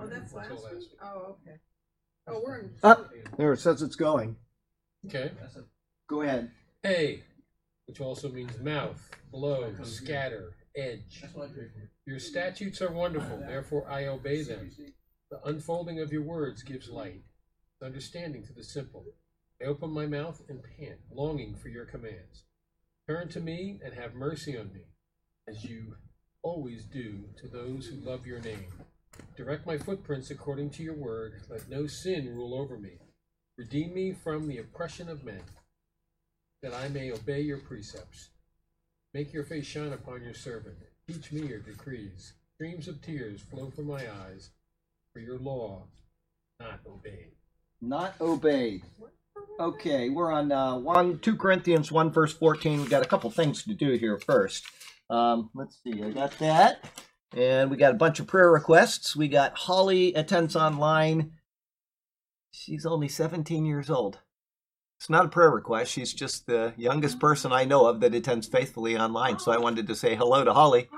Oh, that's last Until week? Oh, okay. Oh, we're in. Uh, Up. There, it says it's going. Okay. Go ahead. A, which also means mouth, blow, scatter, edge. Your statutes are wonderful, therefore I obey them. The unfolding of your words gives light, understanding to the simple. I open my mouth and pant, longing for your commands. Turn to me and have mercy on me, as you always do to those who love your name. Direct my footprints according to your word. Let no sin rule over me. Redeem me from the oppression of men, that I may obey your precepts. Make your face shine upon your servant. Teach me your decrees. Streams of tears flow from my eyes, for your law not obeyed. Not obeyed. Okay, we're on uh, one, two Corinthians one verse fourteen. We've got a couple things to do here first. Um, let's see, I got that, and we got a bunch of prayer requests. We got Holly attends online. She's only seventeen years old. It's not a prayer request. She's just the youngest person I know of that attends faithfully online. So I wanted to say hello to Holly.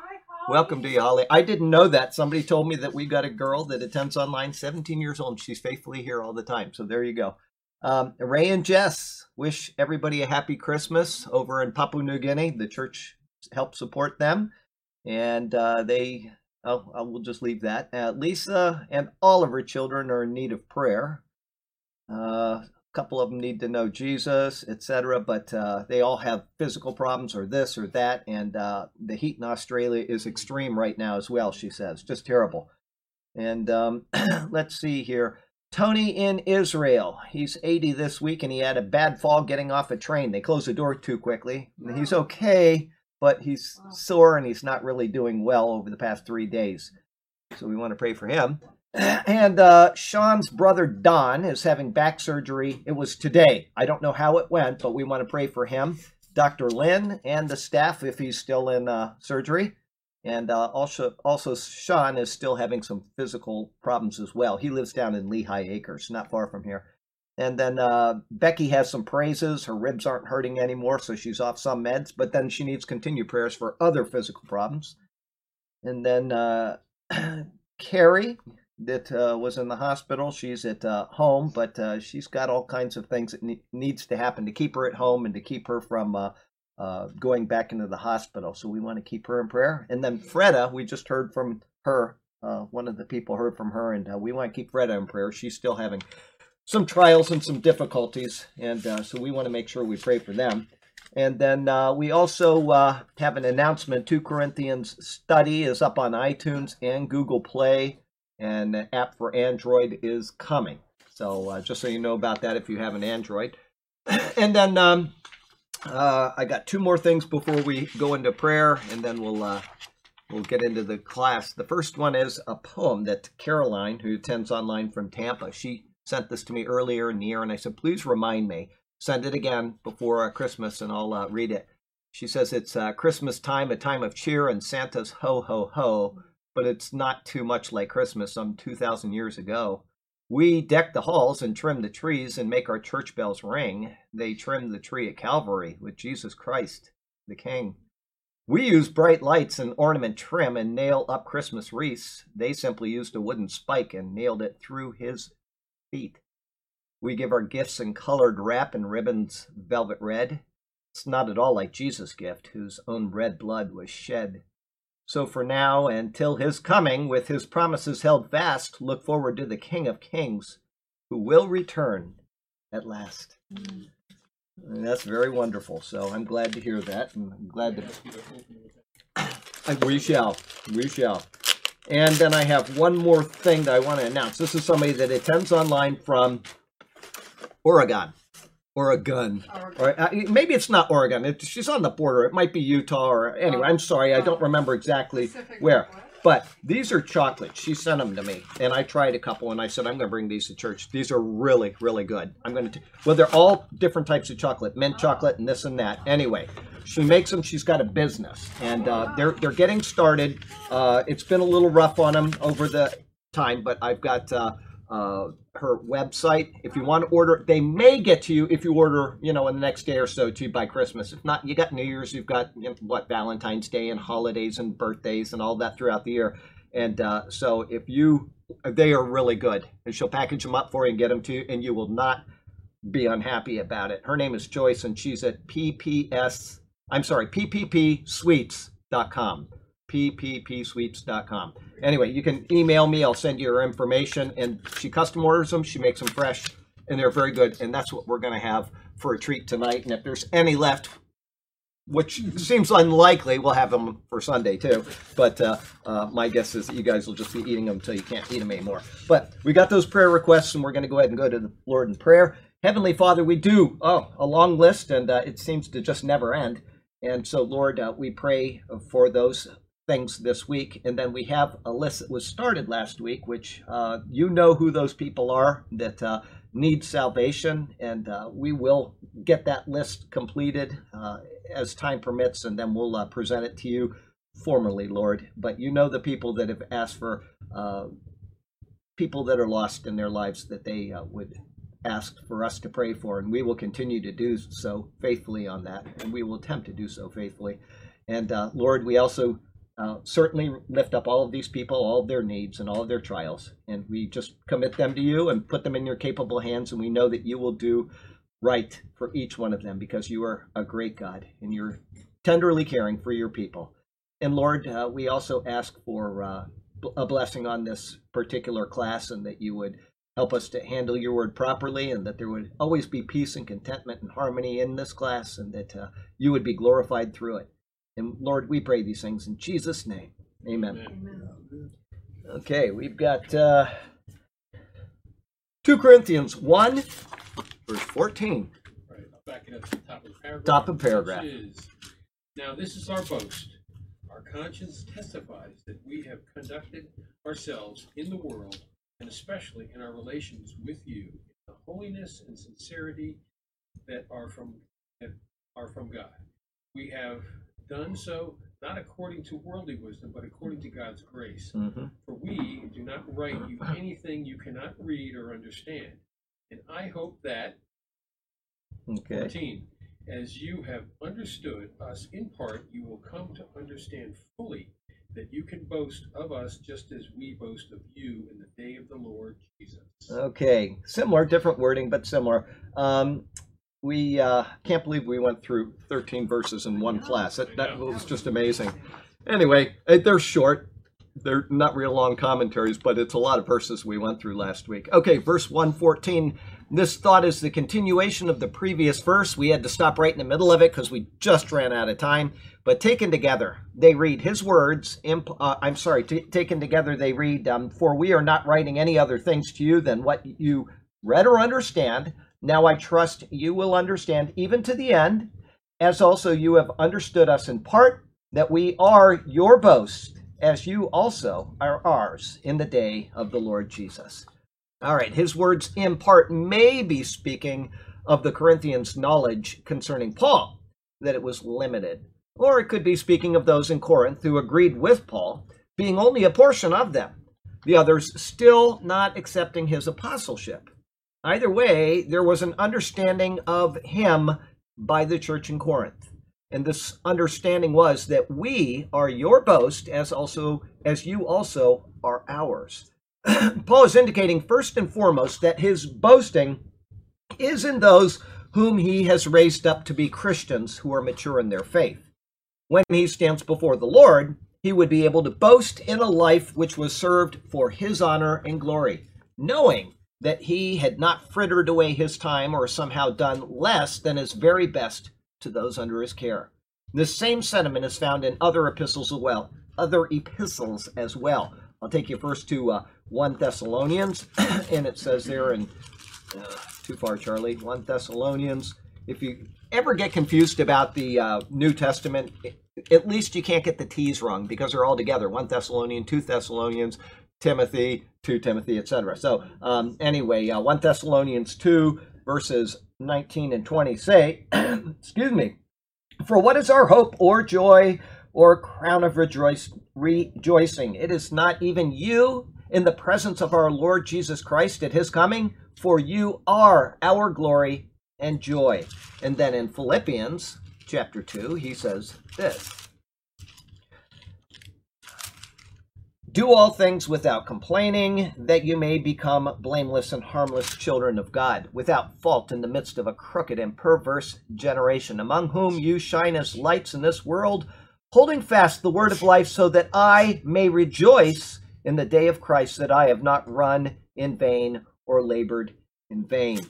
Welcome to you, Holly. I didn't know that. Somebody told me that we've got a girl that attends online, 17 years old. And she's faithfully here all the time. So there you go. Um, Ray and Jess wish everybody a happy Christmas over in Papua New Guinea. The church helps support them, and uh, they. Oh, I will just leave that. Uh, Lisa and all of her children are in need of prayer. Uh, a couple of them need to know Jesus, etc. But uh, they all have physical problems or this or that, and uh, the heat in Australia is extreme right now as well. She says, just terrible. And um, let's see here. Tony in Israel. He's 80 this week and he had a bad fall getting off a train. They closed the door too quickly. He's okay, but he's sore and he's not really doing well over the past three days. So we want to pray for him. And uh, Sean's brother Don is having back surgery. It was today. I don't know how it went, but we want to pray for him. Dr. Lynn and the staff if he's still in uh, surgery. And uh, also, also Sean is still having some physical problems as well. He lives down in Lehigh Acres, not far from here. And then uh, Becky has some praises. Her ribs aren't hurting anymore, so she's off some meds. But then she needs continued prayers for other physical problems. And then uh, Carrie, that uh, was in the hospital, she's at uh, home, but uh, she's got all kinds of things that ne- needs to happen to keep her at home and to keep her from uh, going back into the hospital. So we want to keep her in prayer. And then Freda, we just heard from her. One of the people heard from her, and we want to keep Freda in prayer. She's still having some trials and some difficulties, and uh, so we want to make sure we pray for them. And then uh, we also uh, have an announcement. 2 Corinthians study is up on iTunes and Google Play, and the app for Android is coming. So uh, just so you know about that if you have an Android. and then um, uh, I got two more things before we go into prayer, and then we'll uh, we'll get into the class. The first one is a poem that Caroline, who attends online from Tampa, she sent this to me earlier in the year, and I said, please remind me. Send it again before uh, Christmas, and I'll uh, read it. She says it's uh, Christmas time, a time of cheer and Santa's ho ho ho, but it's not too much like Christmas some 2,000 years ago. We deck the halls and trim the trees and make our church bells ring. They trim the tree at Calvary with Jesus Christ, the King. We use bright lights and ornament trim and nail up Christmas wreaths. They simply used a wooden spike and nailed it through his feet. We give our gifts in colored wrap and ribbons velvet red. It's not at all like Jesus' gift, whose own red blood was shed. So for now, and till his coming, with his promises held fast, look forward to the King of Kings, who will return at last. And that's very wonderful. So I'm glad to hear that, and I'm glad to. We shall. We shall. And then I have one more thing that I want to announce. This is somebody that attends online from Oregon. Oregon. Oregon. Or uh, maybe it's not Oregon. It, she's on the border. It might be Utah or anyway. I'm sorry. I don't remember exactly Pacific where. Northwest? But these are chocolates. She sent them to me, and I tried a couple, and I said I'm going to bring these to church. These are really, really good. I'm going to. Well, they're all different types of chocolate, mint chocolate, and this and that. Anyway, she makes them. She's got a business, and uh, they're they're getting started. Uh, it's been a little rough on them over the time, but I've got. Uh, uh, her website. If you want to order, they may get to you if you order, you know, in the next day or so to by Christmas. If not, you got New Year's, you've got what Valentine's Day and holidays and birthdays and all that throughout the year. And uh, so if you they are really good. And she'll package them up for you and get them to you, and you will not be unhappy about it. Her name is Joyce, and she's at PPS, I'm sorry, PPPsweets.com. PPPsweets.com. Anyway, you can email me, I'll send you her information, and she custom orders them, she makes them fresh, and they're very good, and that's what we're going to have for a treat tonight. And if there's any left, which seems unlikely. We'll have them for Sunday too, but uh, uh, my guess is that you guys will just be eating them until you can't eat them anymore. But we got those prayer requests, and we're going to go ahead and go to the Lord in prayer. Heavenly Father, we do oh a long list, and uh, it seems to just never end. And so, Lord, uh, we pray for those things this week, and then we have a list that was started last week, which uh, you know who those people are that uh, need salvation, and uh, we will get that list completed uh, as time permits, and then we'll uh, present it to you formally, Lord. But you know the people that have asked for uh, people that are lost in their lives that they would ask for us to pray for, and we will continue to do so faithfully on that, and we will attempt to do so faithfully. And Lord, we also uh, certainly lift up all of these people, all of their needs, and all of their trials. And we just commit them to you and put them in your capable hands. And we know that you will do right for each one of them because you are a great God and you're tenderly caring for your people. And Lord, uh, we also ask for uh, a blessing on this particular class and that you would help us to handle your word properly and that there would always be peace and contentment and harmony in this class and that uh, you would be glorified through it. And Lord, we pray these things in Jesus' name. Amen. Amen. Okay, we've got uh, 2 Corinthians 1, verse 14. Right, I'll back it up to the top of the paragraph. Top of paragraph. is, now this is our boast. Our conscience testifies that we have conducted ourselves in the world, and especially in our relations with you, in the holiness and sincerity that are from that are from God. We have done so not according to worldly wisdom, but according to God's grace. Mm-hmm. For we do not write you anything you cannot read or understand. And I hope that Okay. 14. As you have understood us in part, you will come to understand fully that you can boast of us just as we boast of you in the day of the Lord Jesus. Okay. Similar, different wording, but similar. Um, we uh, can't believe we went through 13 verses in one class. That, that was just amazing. Anyway, eh, they're short. They're not real long commentaries, but it's a lot of verses we went through last week. Okay, verse 114. This thought is the continuation of the previous verse. We had to stop right in the middle of it because we just ran out of time. But taken together, they read his words. Imp- uh, I'm sorry, t- taken together, they read, um, For we are not writing any other things to you than what you read or understand. Now I trust you will understand even to the end, as also you have understood us in part, that we are your boast, as you also are ours in the day of the Lord Jesus. All right, his words in part may be speaking of the Corinthians' knowledge concerning Paul, that it was limited. Or it could be speaking of those in Corinth who agreed with Paul, being only a portion of them, the others still not accepting his apostleship. Either way, there was an understanding of him by the church in Corinth. And this understanding was that we are your boast as also as you also are ours. Paul is indicating first and foremost that his boasting is in those whom he has raised up to be Christians who are mature in their faith. When he stands before the Lord, he would be able to boast in a life which was served for his honor and glory, knowing that he had not frittered away his time or somehow done less than his very best to those under his care. This same sentiment is found in other epistles as well, other epistles as well. I'll take you first to uh, 1 Thessalonians, and it says there in uh, too far, Charlie. 1 Thessalonians. If you ever get confused about the uh, New Testament, at least you can't get the T's wrong because they're all together. 1 Thessalonian, 2 Thessalonians, Timothy, 2 Timothy, etc. So, um, anyway, uh, 1 Thessalonians 2, verses 19 and 20 say, excuse me, for what is our hope or joy or crown of rejoicing? It is not even you in the presence of our Lord Jesus Christ at his coming, for you are our glory and joy. And then in Philippians chapter 2, he says this Do all things without complaining, that you may become blameless and harmless children of God, without fault in the midst of a crooked and perverse generation, among whom you shine as lights in this world, holding fast the word of life, so that I may rejoice in the day of Christ that I have not run in vain or labored in vain.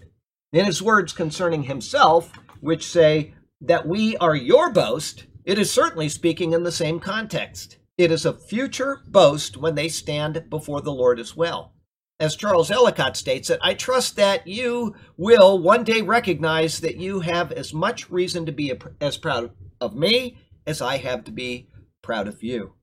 In his words concerning himself, which say that we are your boast, it is certainly speaking in the same context. It is a future boast when they stand before the Lord as well. As Charles Ellicott states it, I trust that you will one day recognize that you have as much reason to be as proud of me as I have to be proud of you.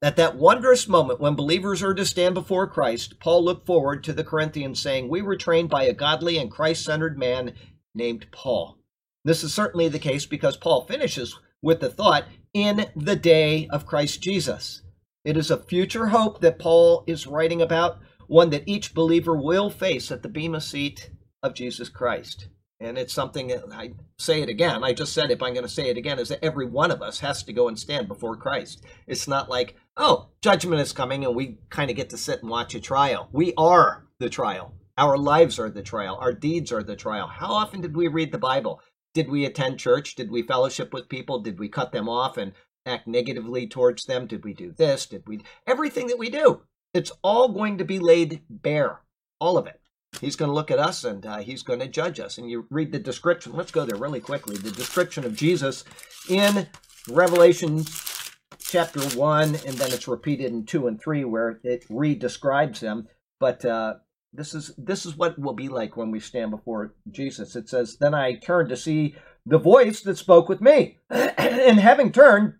At that wondrous moment when believers are to stand before Christ, Paul looked forward to the Corinthians saying, We were trained by a godly and Christ centered man named Paul. This is certainly the case because Paul finishes with the thought, in the day of Christ Jesus. It is a future hope that Paul is writing about, one that each believer will face at the Bema seat of Jesus Christ. And it's something that I say it again. I just said it, but I'm going to say it again is that every one of us has to go and stand before Christ. It's not like, oh, judgment is coming and we kind of get to sit and watch a trial. We are the trial. Our lives are the trial. Our deeds are the trial. How often did we read the Bible? Did we attend church? Did we fellowship with people? Did we cut them off and act negatively towards them? Did we do this? Did we everything that we do? It's all going to be laid bare. All of it. He's going to look at us and uh, he's going to judge us. And you read the description. Let's go there really quickly. The description of Jesus in Revelation chapter 1, and then it's repeated in 2 and 3 where it re describes him. But uh, this is this is what will be like when we stand before Jesus. It says, "Then I turned to see the voice that spoke with me, and having turned,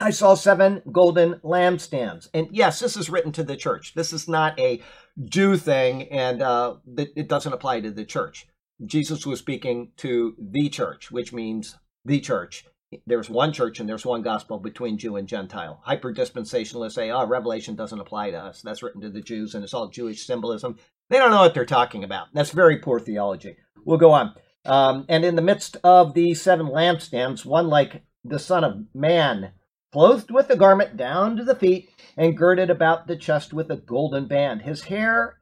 I saw seven golden lampstands." And yes, this is written to the church. This is not a Jew thing, and uh, it doesn't apply to the church. Jesus was speaking to the church, which means the church there's one church and there's one gospel between Jew and Gentile. Hyper dispensationalists say, oh, Revelation doesn't apply to us. That's written to the Jews and it's all Jewish symbolism. They don't know what they're talking about. That's very poor theology. We'll go on. Um, and in the midst of the seven lampstands, one like the Son of Man, clothed with a garment down to the feet, and girded about the chest with a golden band. His hair,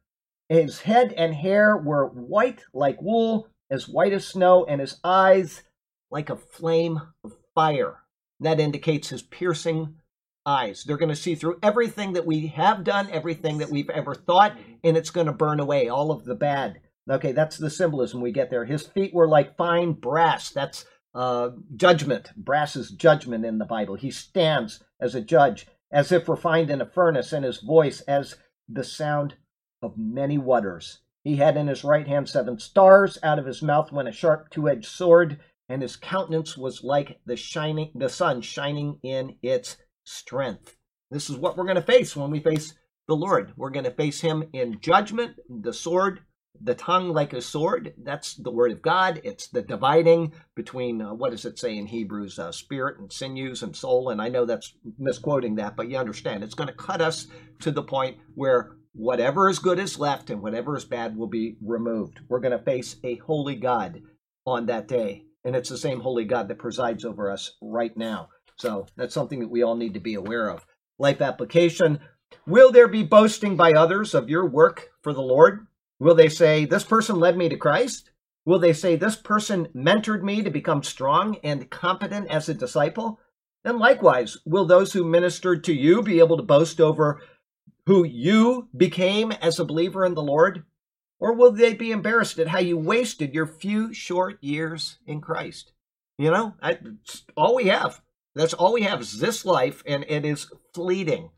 his head and hair were white like wool, as white as snow, and his eyes like a flame of fire. That indicates his piercing eyes. They're going to see through everything that we have done, everything that we've ever thought, and it's going to burn away all of the bad. Okay, that's the symbolism we get there. His feet were like fine brass. That's uh, judgment. Brass is judgment in the Bible. He stands as a judge, as if refined in a furnace, and his voice as the sound of many waters. He had in his right hand seven stars. Out of his mouth went a sharp two edged sword, and his countenance was like the shining the sun shining in its strength. This is what we're going to face when we face the Lord. We're going to face him in judgment, the sword, the tongue like a sword. That's the word of God. It's the dividing between, uh, what does it say in Hebrews, uh, spirit and sinews and soul. And I know that's misquoting that, but you understand. It's going to cut us to the point where whatever is good is left and whatever is bad will be removed. We're going to face a holy God on that day. And it's the same holy God that presides over us right now. So that's something that we all need to be aware of. Life application Will there be boasting by others of your work for the Lord? Will they say, This person led me to Christ? Will they say, This person mentored me to become strong and competent as a disciple? And likewise, will those who ministered to you be able to boast over who you became as a believer in the Lord? Or will they be embarrassed at how you wasted your few short years in Christ? You know, all we have. That's all we have is this life, and it is fleeting.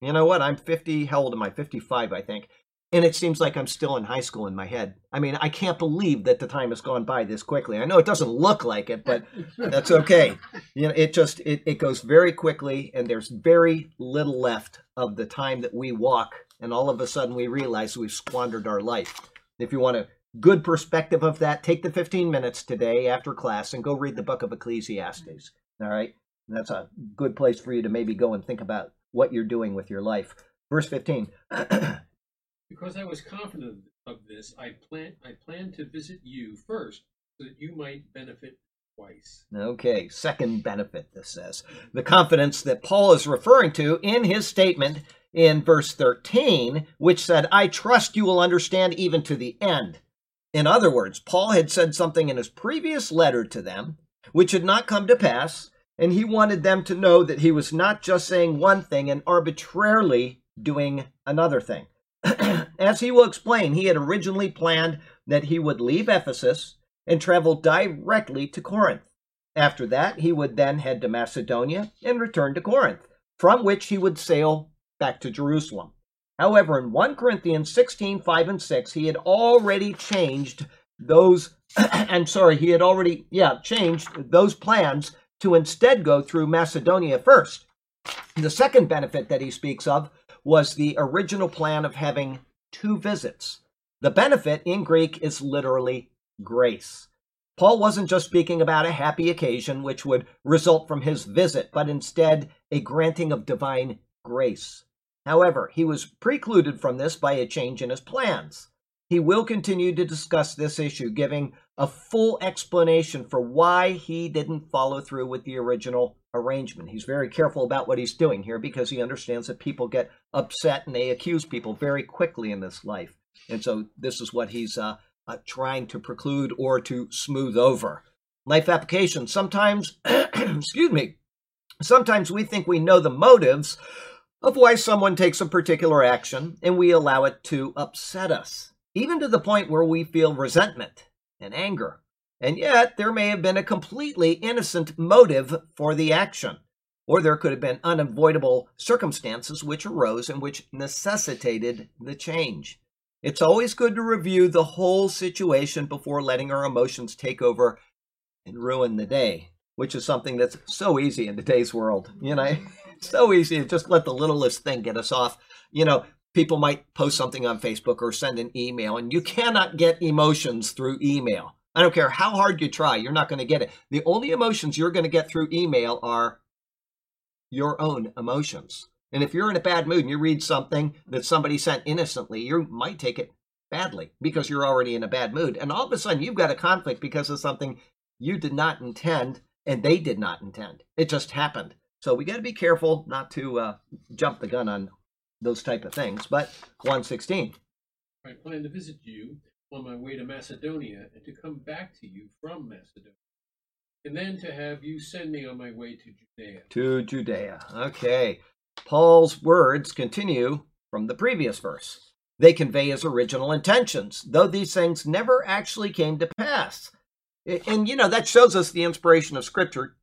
You know what? I'm 50. How old am I? 55, I think. And it seems like I'm still in high school in my head. I mean, I can't believe that the time has gone by this quickly. I know it doesn't look like it, but that's okay. You know, it just it, it goes very quickly, and there's very little left of the time that we walk, and all of a sudden we realize we've squandered our life. If you want a good perspective of that, take the 15 minutes today after class and go read the book of Ecclesiastes. All right? That's a good place for you to maybe go and think about what you're doing with your life. Verse 15. because I was confident of this, I plan I plan to visit you first so that you might benefit twice. Okay, second benefit, this says. The confidence that Paul is referring to in his statement in verse 13, which said, I trust you will understand even to the end. In other words, Paul had said something in his previous letter to them which had not come to pass, and he wanted them to know that he was not just saying one thing and arbitrarily doing another thing. As he will explain, he had originally planned that he would leave Ephesus and travel directly to Corinth. After that, he would then head to Macedonia and return to Corinth, from which he would sail back to Jerusalem. However, in 1 Corinthians 16, 5 and 6, he had already changed those, I'm sorry, he had already, yeah, changed those plans to instead go through Macedonia first. The second benefit that he speaks of was the original plan of having two visits. The benefit in Greek is literally grace. Paul wasn't just speaking about a happy occasion which would result from his visit, but instead a granting of divine grace. However, he was precluded from this by a change in his plans. He will continue to discuss this issue, giving a full explanation for why he didn't follow through with the original arrangement. He's very careful about what he's doing here because he understands that people get upset and they accuse people very quickly in this life. And so this is what he's uh, uh, trying to preclude or to smooth over. Life application. Sometimes, excuse me, sometimes we think we know the motives of why someone takes a particular action and we allow it to upset us even to the point where we feel resentment and anger. And yet, there may have been a completely innocent motive for the action, or there could have been unavoidable circumstances which arose and which necessitated the change. It's always good to review the whole situation before letting our emotions take over and ruin the day, which is something that's so easy in today's world. You know, so easy to just let the littlest thing get us off. You know, people might post something on Facebook or send an email, and you cannot get emotions through email. I don't care how hard you try, you're not going to get it. The only emotions you're going to get through email are your own emotions. And if you're in a bad mood and you read something that somebody sent innocently, you might take it badly because you're already in a bad mood. And all of a sudden, you've got a conflict because of something you did not intend and they did not intend. It just happened. So we got to be careful not to uh, jump the gun on those type of things. But 116. I plan to visit you on my way to Macedonia and to come back to you from Macedonia. And then to have you send me on my way to Judea. To Judea. Okay. Paul's words continue from the previous verse. They convey his original intentions, though these things never actually came to pass. And, you know, that shows us the inspiration of Scripture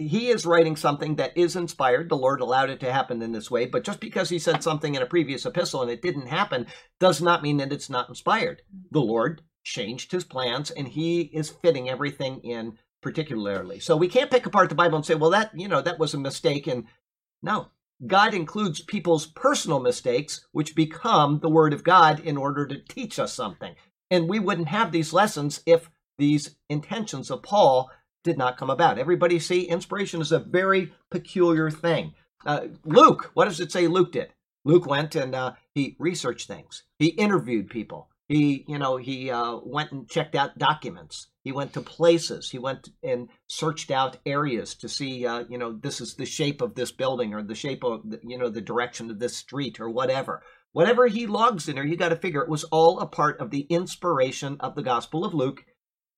he is writing something that is inspired. The Lord allowed it to happen in this way, but just because he said something in a previous epistle and it didn't happen does not mean that it's not inspired. The Lord changed his plans and he is fitting everything in particularly. So we can't pick apart the Bible and say, well, that, you know, that was a mistake. And no, God includes people's personal mistakes, which become the Word of God in order to teach us something. And we wouldn't have these lessons if these intentions of Paul did not come about. Everybody see, inspiration is a very peculiar thing. Uh, Luke, what does it say Luke did? Luke went and uh, he researched things. He interviewed people. He, you know, he uh, went and checked out documents. He went to places. He went and searched out areas to see, uh, you know, this is the shape of this building or the shape of, you know, the direction of this street or whatever. Whatever he logs in there, you got to figure it was all a part of the inspiration of the Gospel of Luke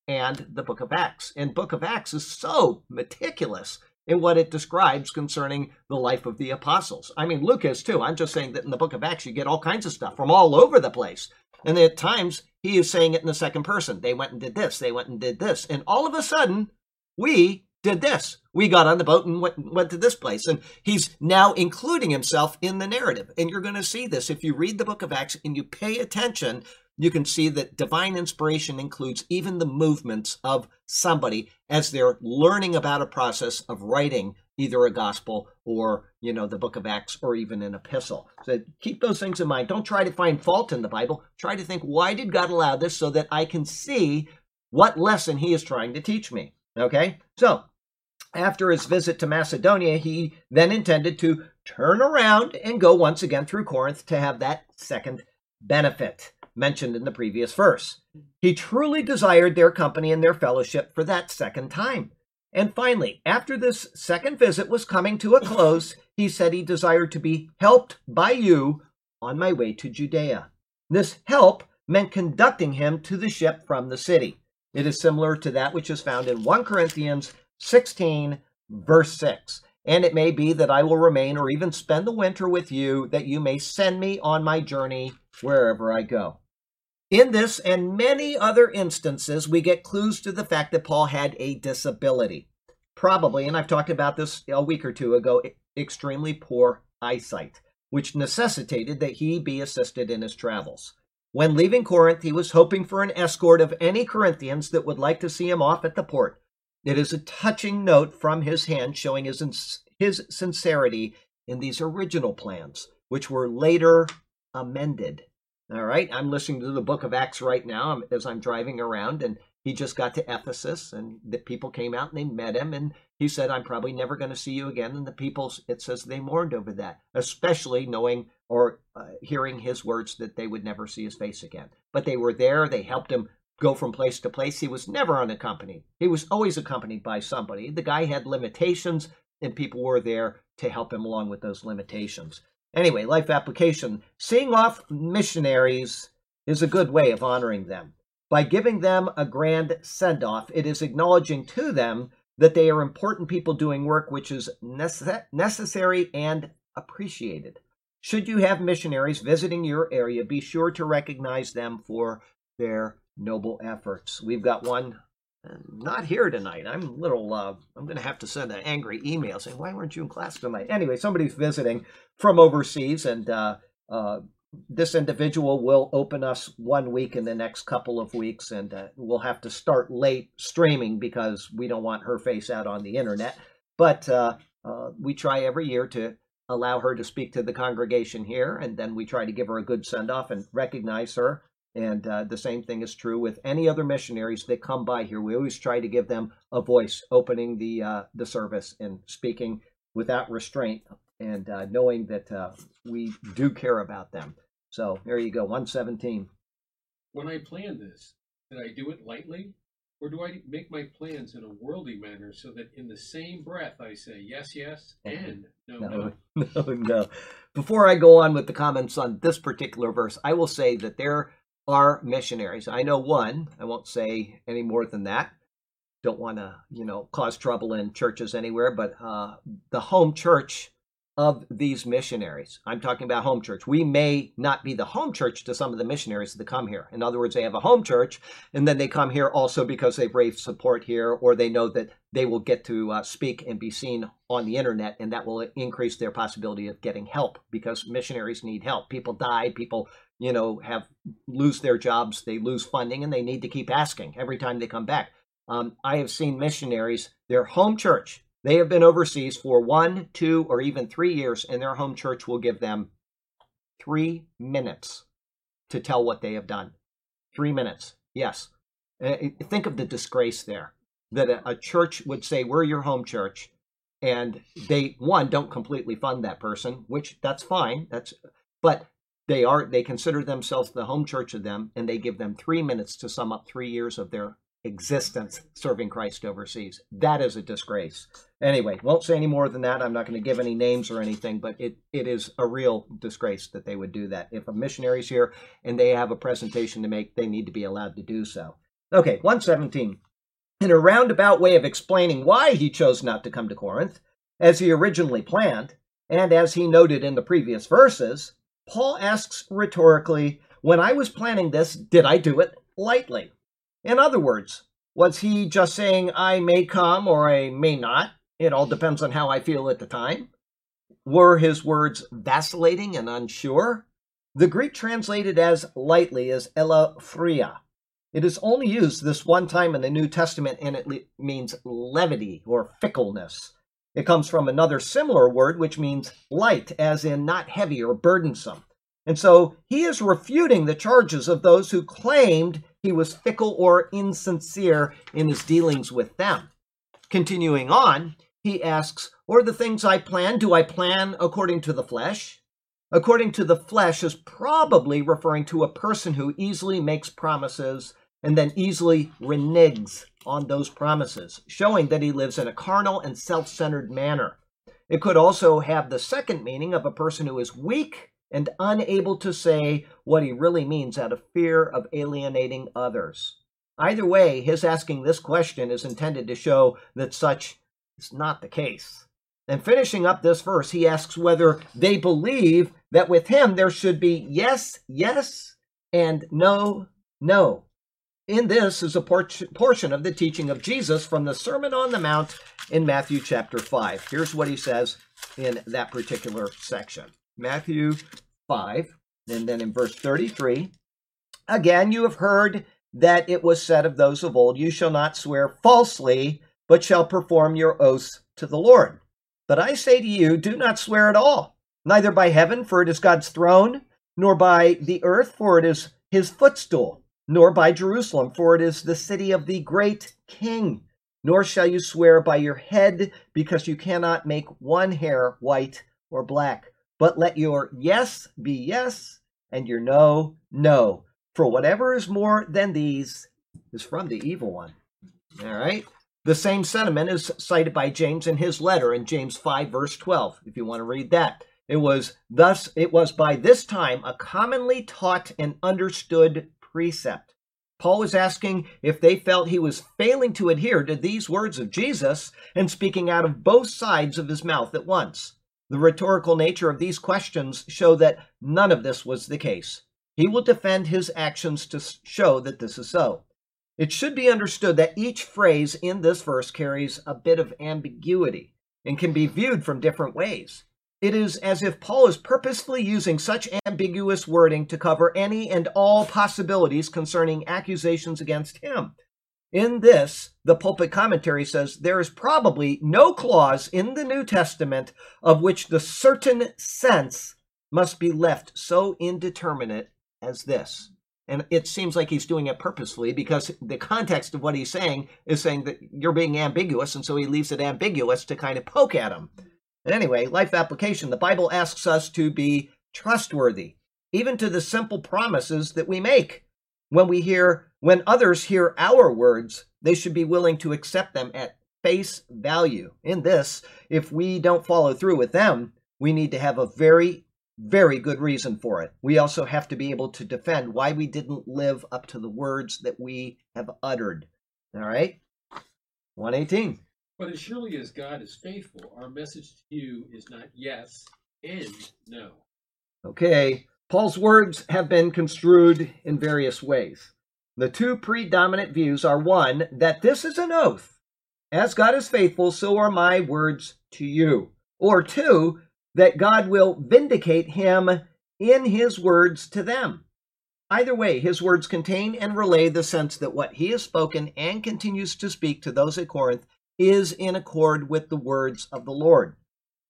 and the book of Acts. And book of Acts is so meticulous in what it describes concerning the life of the apostles. I mean, Luke is too. I'm just saying that in the book of Acts, you get all kinds of stuff from all over the place. And at times, he is saying it in the second person. They went and did this, they went and did this. And all of a sudden, we did this. We got on the boat and went, went to this place. And he's now including himself in the narrative. And you're going to see this if you read the book of Acts and you pay attention you can see that divine inspiration includes even the movements of somebody as they're learning about a process of writing either a gospel or you know the book of acts or even an epistle. So keep those things in mind. Don't try to find fault in the bible. Try to think why did god allow this so that i can see what lesson he is trying to teach me? Okay? So after his visit to macedonia he then intended to turn around and go once again through corinth to have that second benefit mentioned in the previous verse. He truly desired their company and their fellowship for that second time. And finally, after this second visit was coming to a close, he said he desired to be helped by you on my way to Judea. This help meant conducting him to the ship from the city. It is similar to that which is found in 1 Corinthians 16, verse 6. And it may be that I will remain or even spend the winter with you, that you may send me on my journey wherever I go. In this and many other instances, we get clues to the fact that Paul had a disability. Probably, and I've talked about this a week or two ago, extremely poor eyesight, which necessitated that he be assisted in his travels. When leaving Corinth, he was hoping for an escort of any Corinthians that would like to see him off at the port. It is a touching note from his hand showing his, his sincerity in these original plans, which were later amended. All right, I'm listening to the book of Acts right now as I'm driving around, and he just got to Ephesus, and the people came out and they met him, and he said, I'm probably never going to see you again. And the people, it says, they mourned over that, especially knowing or uh, hearing his words that they would never see his face again. But they were there, they helped him go from place to place. He was never unaccompanied. He was always accompanied by somebody. The guy had limitations, and people were there to help him along with those limitations. Anyway, life application. Seeing off missionaries is a good way of honoring them. By giving them a grand send off, it is acknowledging to them that they are important people doing work which is nece- necessary and appreciated. Should you have missionaries visiting your area, be sure to recognize them for their noble efforts. We've got one not here tonight. I'm a little, uh, I'm going to have to send an angry email saying, why weren't you in class tonight? Anyway, somebody's visiting from overseas, and uh, uh, this individual will open us one week in the next couple of weeks, and uh, we'll have to start late streaming because we don't want her face out on the internet. But uh, uh, we try every year to allow her to speak to the congregation here, and then we try to give her a good send off and recognize her and uh, the same thing is true with any other missionaries that come by here. We always try to give them a voice, opening the uh, the service and speaking without restraint, and uh, knowing that uh, we do care about them. So there you go, one seventeen. When I plan this, did I do it lightly, or do I make my plans in a worldly manner so that in the same breath I say yes, yes, and no, no, no, no. no. Before I go on with the comments on this particular verse, I will say that there are missionaries. I know one, I won't say any more than that. Don't want to, you know, cause trouble in churches anywhere, but uh, the home church of these missionaries. I'm talking about home church. We may not be the home church to some of the missionaries that come here. In other words, they have a home church and then they come here also because they've raised support here or they know that they will get to uh, speak and be seen on the internet and that will increase their possibility of getting help because missionaries need help. People die, people you know, have lose their jobs, they lose funding, and they need to keep asking every time they come back. Um, I have seen missionaries, their home church, they have been overseas for one, two, or even three years, and their home church will give them three minutes to tell what they have done. Three minutes, yes. Uh, think of the disgrace there that a, a church would say, We're your home church. And they, one, don't completely fund that person, which that's fine. That's, but they are they consider themselves the home church of them and they give them three minutes to sum up three years of their existence serving christ overseas. That is a disgrace. Anyway won't say any more than that. I'm not going to give any names or anything but it, it is a real disgrace that they would do that. If a missionary's here and they have a presentation to make they need to be allowed to do so. Okay 117 in a roundabout way of explaining why he chose not to come to corinth as he originally planned and as he noted in the previous verses Paul asks rhetorically, When I was planning this, did I do it lightly? In other words, was he just saying, I may come or I may not? It all depends on how I feel at the time. Were his words vacillating and unsure? The Greek translated as lightly is elaphria. It is only used this one time in the New Testament and it le- means levity or fickleness. It comes from another similar word, which means light, as in not heavy or burdensome. And so he is refuting the charges of those who claimed he was fickle or insincere in his dealings with them. Continuing on, he asks, Or the things I plan, do I plan according to the flesh? according to the flesh is probably referring to a person who easily makes promises and then easily reneges on those promises, showing that he lives in a carnal and self centered manner. It could also have the second meaning of a person who is weak and unable to say what he really means out of fear of alienating others. Either way, his asking this question is intended to show that such is not the case. And finishing up this verse, he asks whether they believe that with him there should be yes, yes, and no, no. In this is a portion of the teaching of Jesus from the Sermon on the Mount in Matthew chapter 5. Here's what he says in that particular section Matthew 5, and then in verse 33 Again, you have heard that it was said of those of old, You shall not swear falsely, but shall perform your oaths to the Lord. But I say to you, do not swear at all, neither by heaven, for it is God's throne, nor by the earth, for it is his footstool, nor by Jerusalem, for it is the city of the great king. Nor shall you swear by your head, because you cannot make one hair white or black. But let your yes be yes, and your no, no. For whatever is more than these is from the evil one. All right? The same sentiment is cited by James in his letter in James 5, verse 12, if you want to read that. It was thus it was by this time a commonly taught and understood precept. Paul was asking if they felt he was failing to adhere to these words of Jesus and speaking out of both sides of his mouth at once. The rhetorical nature of these questions show that none of this was the case. He will defend his actions to show that this is so. It should be understood that each phrase in this verse carries a bit of ambiguity and can be viewed from different ways. It is as if Paul is purposefully using such ambiguous wording to cover any and all possibilities concerning accusations against him. In this, the pulpit commentary says there is probably no clause in the New Testament of which the certain sense must be left so indeterminate as this. And it seems like he's doing it purposefully because the context of what he's saying is saying that you're being ambiguous, and so he leaves it ambiguous to kind of poke at him. And anyway, life application the Bible asks us to be trustworthy, even to the simple promises that we make. When we hear, when others hear our words, they should be willing to accept them at face value. In this, if we don't follow through with them, we need to have a very very good reason for it. We also have to be able to defend why we didn't live up to the words that we have uttered. All right? 118. But as surely as God is faithful, our message to you is not yes and no. Okay. Paul's words have been construed in various ways. The two predominant views are one, that this is an oath. As God is faithful, so are my words to you. Or two, that God will vindicate him in his words to them. Either way, his words contain and relay the sense that what he has spoken and continues to speak to those at Corinth is in accord with the words of the Lord.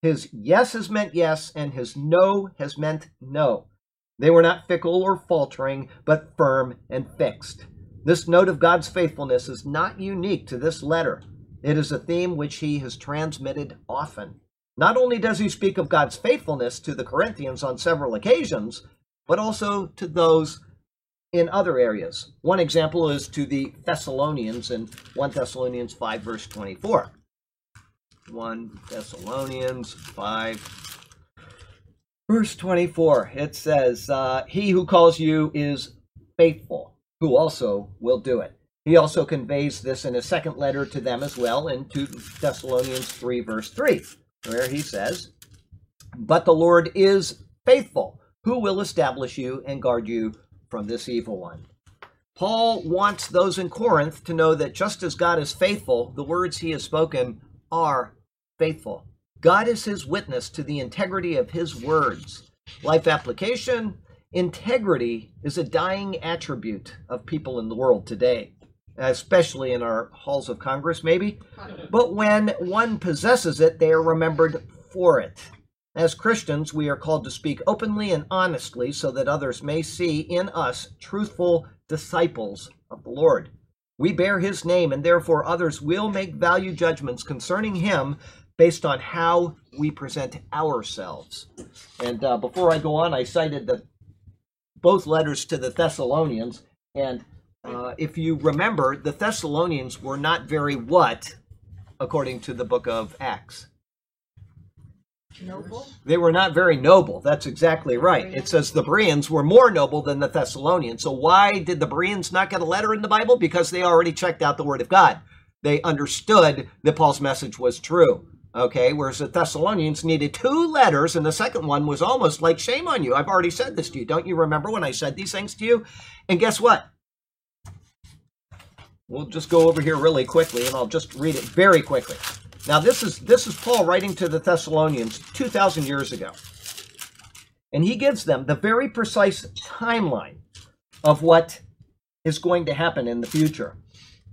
His yes has meant yes, and his no has meant no. They were not fickle or faltering, but firm and fixed. This note of God's faithfulness is not unique to this letter. It is a theme which he has transmitted often. Not only does he speak of God's faithfulness to the Corinthians on several occasions, but also to those in other areas. One example is to the Thessalonians in 1 Thessalonians 5, verse 24. 1 Thessalonians 5, verse 24. It says, uh, He who calls you is faithful, who also will do it. He also conveys this in a second letter to them as well in 2 Thessalonians 3, verse 3 where he says, But the Lord is faithful, who will establish you and guard you from this evil one. Paul wants those in Corinth to know that just as God is faithful, the words he has spoken are faithful. God is his witness to the integrity of his words. Life application integrity is a dying attribute of people in the world today especially in our halls of Congress, maybe. But when one possesses it, they are remembered for it. As Christians, we are called to speak openly and honestly so that others may see in us truthful disciples of the Lord. We bear his name, and therefore others will make value judgments concerning him based on how we present ourselves. And uh, before I go on, I cited the both letters to the Thessalonians, and uh, if you remember, the Thessalonians were not very what, according to the book of Acts. Noble? They were not very noble. That's exactly right. It says the Bereans were more noble than the Thessalonians. So why did the Bereans not get a letter in the Bible? Because they already checked out the Word of God. They understood that Paul's message was true. Okay, whereas the Thessalonians needed two letters, and the second one was almost like shame on you. I've already said this to you. Don't you remember when I said these things to you? And guess what? We'll just go over here really quickly, and I'll just read it very quickly. Now, this is this is Paul writing to the Thessalonians two thousand years ago, and he gives them the very precise timeline of what is going to happen in the future.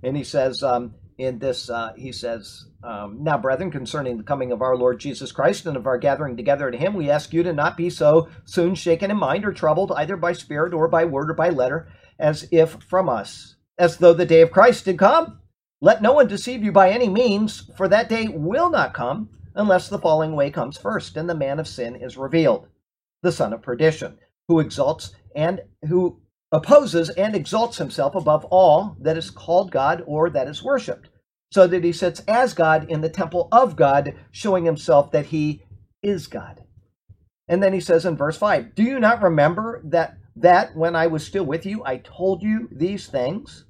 And he says, um, in this, uh, he says, um, Now, brethren, concerning the coming of our Lord Jesus Christ and of our gathering together to him, we ask you to not be so soon shaken in mind or troubled, either by spirit or by word or by letter, as if from us, as though the day of Christ did come. Let no one deceive you by any means, for that day will not come unless the falling away comes first, and the man of sin is revealed, the son of perdition, who exalts and who opposes and exalts himself above all that is called God or that is worshipped, so that he sits as God in the temple of God, showing himself that he is God. And then he says in verse 5, Do you not remember that that when I was still with you, I told you these things?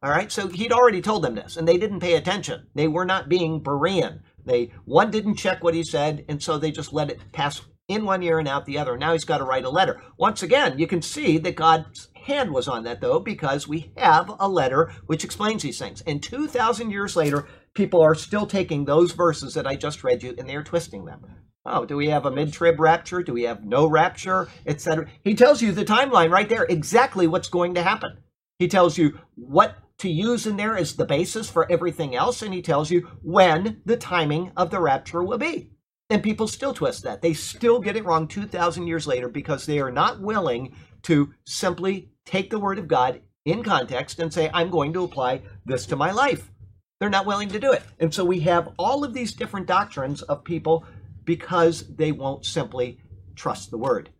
All right, so he'd already told them this, and they didn't pay attention. They were not being Berean. They one didn't check what he said, and so they just let it pass in one ear and out the other. Now he's got to write a letter. Once again, you can see that God's hand was on that, though, because we have a letter which explains these things. And 2,000 years later, people are still taking those verses that I just read you and they're twisting them. Oh, do we have a mid trib rapture? Do we have no rapture? Etc. He tells you the timeline right there, exactly what's going to happen. He tells you what to use in there as the basis for everything else, and he tells you when the timing of the rapture will be. And people still twist that. They still get it wrong 2,000 years later because they are not willing to simply take the word of God in context and say, I'm going to apply this to my life. They're not willing to do it. And so we have all of these different doctrines of people because they won't simply trust the word.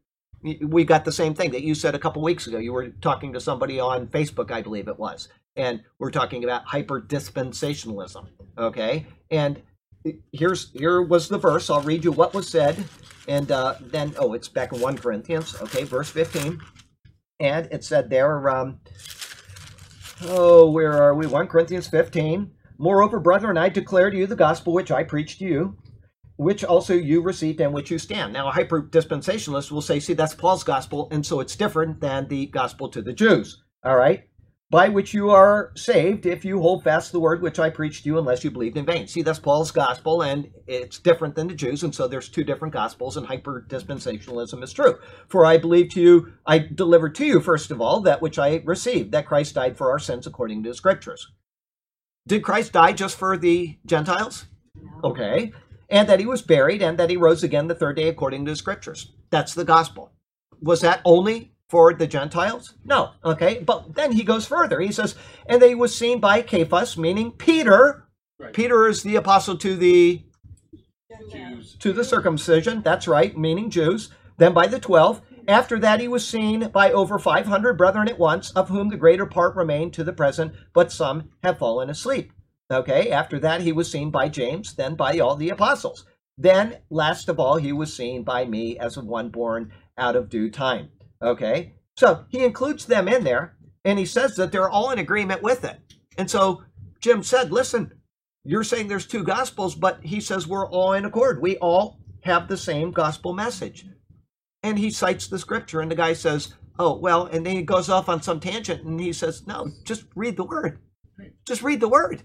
We got the same thing that you said a couple weeks ago. You were talking to somebody on Facebook, I believe it was, and we're talking about hyper dispensationalism. Okay, and here's here was the verse. I'll read you what was said, and uh, then oh, it's back in one Corinthians. Okay, verse fifteen, and it said there. Um, oh, where are we? One Corinthians fifteen. Moreover, brethren, I declare to you the gospel which I preached to you, which also you received and which you stand. Now, a hyper dispensationalist will say, see, that's Paul's gospel, and so it's different than the gospel to the Jews. All right? By which you are saved if you hold fast the word which I preached to you, unless you believed in vain. See, that's Paul's gospel, and it's different than the Jews, and so there's two different gospels, and hyper dispensationalism is true. For I believe to you, I delivered to you, first of all, that which I received, that Christ died for our sins according to the scriptures. Did Christ die just for the Gentiles? Okay and that he was buried and that he rose again the third day according to the scriptures. That's the gospel. Was that only for the Gentiles? No. Okay. But then he goes further. He says, and that he was seen by Cephas, meaning Peter. Right. Peter is the apostle to the Jews. to the circumcision. That's right, meaning Jews. Then by the twelve. After that, he was seen by over 500 brethren at once, of whom the greater part remain to the present, but some have fallen asleep. Okay, after that, he was seen by James, then by all the apostles. Then, last of all, he was seen by me as of one born out of due time. Okay, so he includes them in there, and he says that they're all in agreement with it. And so Jim said, listen, you're saying there's two gospels, but he says we're all in accord. We all have the same gospel message. And he cites the scripture, and the guy says, oh, well, and then he goes off on some tangent, and he says, no, just read the word. Just read the word.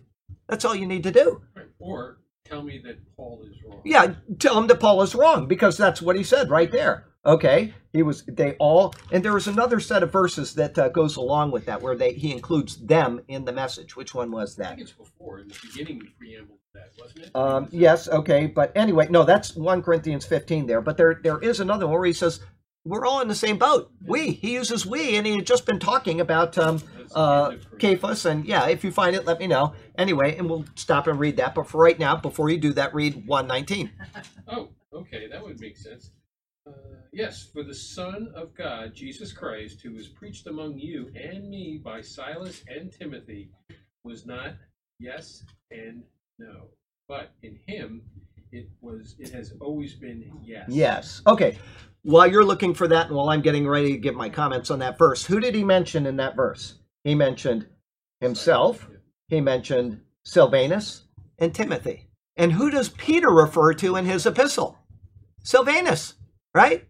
That's all you need to do. Right. Or tell me that Paul is wrong. Yeah, tell him that Paul is wrong because that's what he said right there. Okay, he was. They all, and there was another set of verses that uh, goes along with that where they he includes them in the message. Which one was I that? think it's before in the beginning we preamble to that, wasn't it? Um, yes, okay, but anyway, no, that's one Corinthians fifteen there. But there there is another one where he says we're all in the same boat. We. He uses we, and he had just been talking about um, uh. Cephas, and yeah, if you find it, let me know. anyway, and we'll stop and read that. But for right now, before you do that, read 119. Oh, okay, that would make sense. Uh, yes, for the Son of God, Jesus Christ, who was preached among you and me by Silas and Timothy, was not yes and no, but in him it was. It has always been yes. Yes. Okay. While you're looking for that, and while I'm getting ready to give my comments on that verse, who did he mention in that verse? He mentioned himself, he mentioned Silvanus, and Timothy. And who does Peter refer to in his epistle? Silvanus, right?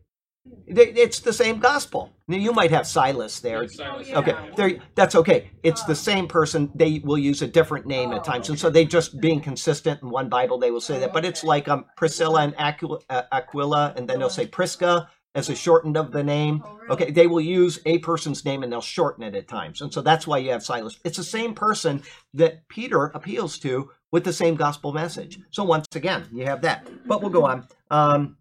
They- It's the same gospel. Now, you might have Silas there. Yeah, Silas, Oh, Okay, there. That's okay. It's the same person. They will use a different name at Oh, times, and so they just being consistent in one Bible, they will say that. But it's like um, Priscilla and Aquila, uh, Aquila, and then they'll say Prisca as a shortened of the name. Oh, really? Okay, they will use a person's name and they'll shorten it at times, and so that's why you have Silas. It's the same person that Peter appeals to with the same gospel message. So once again, you have that. But we'll go on. Um,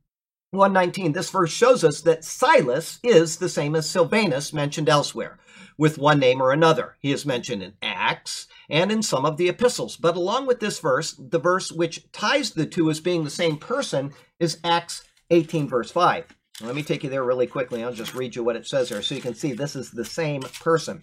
119, this verse shows us that Silas is the same as Silvanus mentioned elsewhere, with one name or another. He is mentioned in Acts and in some of the epistles. But along with this verse, the verse which ties the two as being the same person is Acts 18, verse 5. Let me take you there really quickly. I'll just read you what it says there so you can see this is the same person.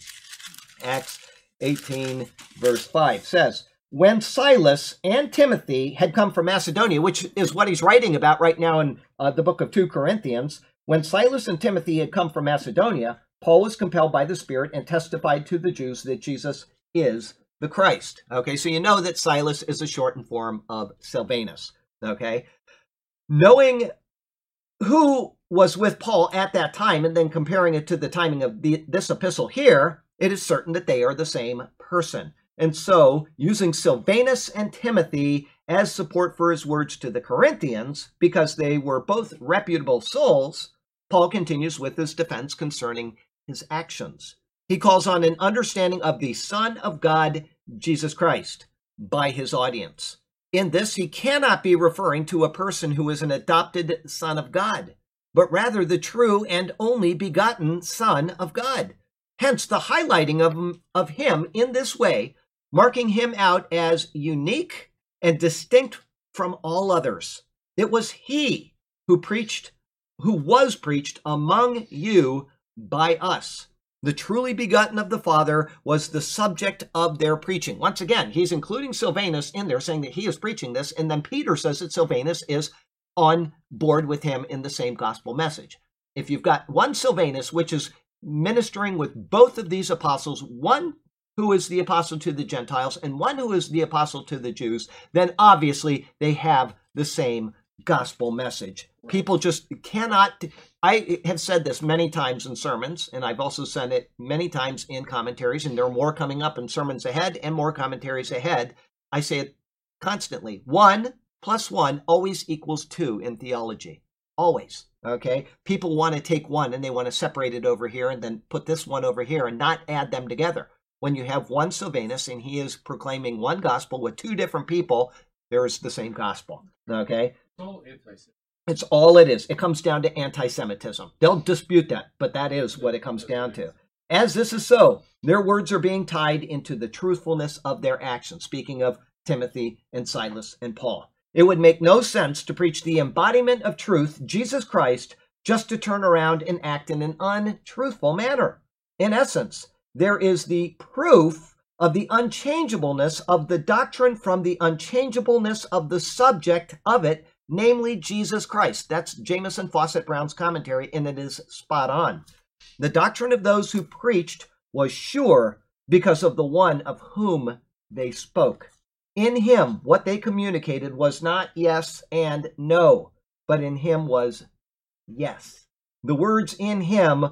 Acts 18, verse 5 says, When Silas and Timothy had come from Macedonia, which is what he's writing about right now in uh, the book of 2 Corinthians, when Silas and Timothy had come from Macedonia, Paul was compelled by the Spirit and testified to the Jews that Jesus is the Christ. Okay, so you know that Silas is a shortened form of Silvanus. Okay, knowing who was with Paul at that time and then comparing it to the timing of the, this epistle here, it is certain that they are the same person. And so, using Silvanus and Timothy as support for his words to the Corinthians, because they were both reputable souls, Paul continues with his defense concerning his actions. He calls on an understanding of the Son of God, Jesus Christ, by his audience. In this, he cannot be referring to a person who is an adopted Son of God, but rather the true and only begotten Son of God. Hence, the highlighting of of him in this way, marking him out as unique and distinct from all others. It was he who preached, who was preached among you by us. The truly begotten of the Father was the subject of their preaching. Once again, he's including Silvanus in there, saying that he is preaching this, and then Peter says that Silvanus is on board with him in the same gospel message. If you've got one Silvanus, which is ministering with both of these apostles, one who is the apostle to the Gentiles and one who is the apostle to the Jews, then obviously they have the same gospel message. People just cannot. I have said this many times in sermons, and I've also said it many times in commentaries, and there are more coming up in sermons ahead and more commentaries ahead. I say it constantly. One plus one always equals two in theology. Always. Okay? People want to take one and they want to separate it over here and then put this one over here and not add them together. When you have one Silvanus and he is proclaiming one gospel with two different people, there is the same gospel. Okay? It's all anti-Semitic. It's all it is. It comes down to anti Semitism. They'll dispute that, but that is what it comes down to. As this is so, their words are being tied into the truthfulness of their actions. Speaking of Timothy and Silas and Paul, it would make no sense to preach the embodiment of truth, Jesus Christ, just to turn around and act in an untruthful manner. In essence, there is the proof of the unchangeableness of the doctrine from the unchangeableness of the subject of it, namely Jesus Christ. That's Jamieson Fausset Brown's commentary, and it is spot on. The doctrine of those who preached was sure because of the one of whom they spoke. In him, what they communicated was not yes and no, but in him was yes. The words in him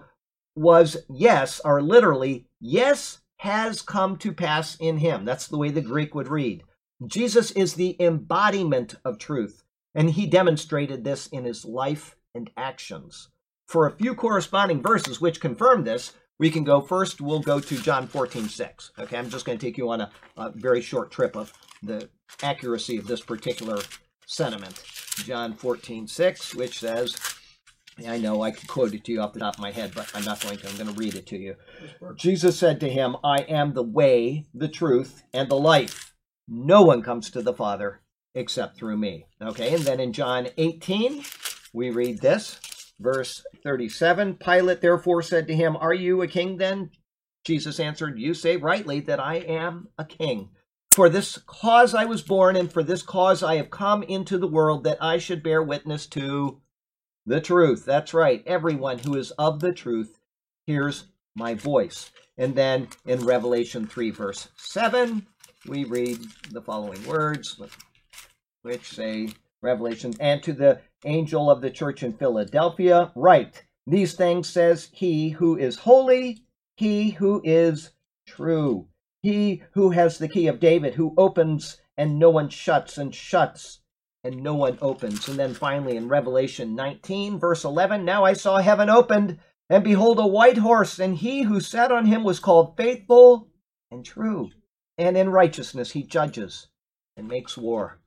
was yes are literally yes has come to pass in him. That's the way the Greek would read. Jesus is the embodiment of truth, and he demonstrated this in his life and actions. For a few corresponding verses which confirm this, we can go first, we'll go to John 14, 6. Okay, I'm just going to take you on a, a very short trip of the accuracy of this particular sentiment. John 14, 6, which says, I know I could quote it to you off the top of my head, but I'm not going to. I'm going to read it to you. Jesus said to him, I am the way, the truth, and the life. no one comes to the Father except through me. Okay, and then in John 18, we read this, verse 37 Pilate therefore said to him, Are you a king then? Jesus answered, You say rightly that I am a king. For this cause I was born, and for this cause I have come into the world, that I should bear witness to the truth. That's right. Everyone who is of the truth hears my voice. And then in Revelation 3, verse 7, we read the following words, which say, Revelation, and to the angel of the church in Philadelphia, write, These things says he who is holy, he who is true he who has the key of David, who opens and no one shuts, and shuts and no one opens. And then finally in Revelation 19, verse 11, Now I saw heaven opened, and behold, a white horse, and he who sat on him was called faithful and true. And in righteousness he judges and makes war.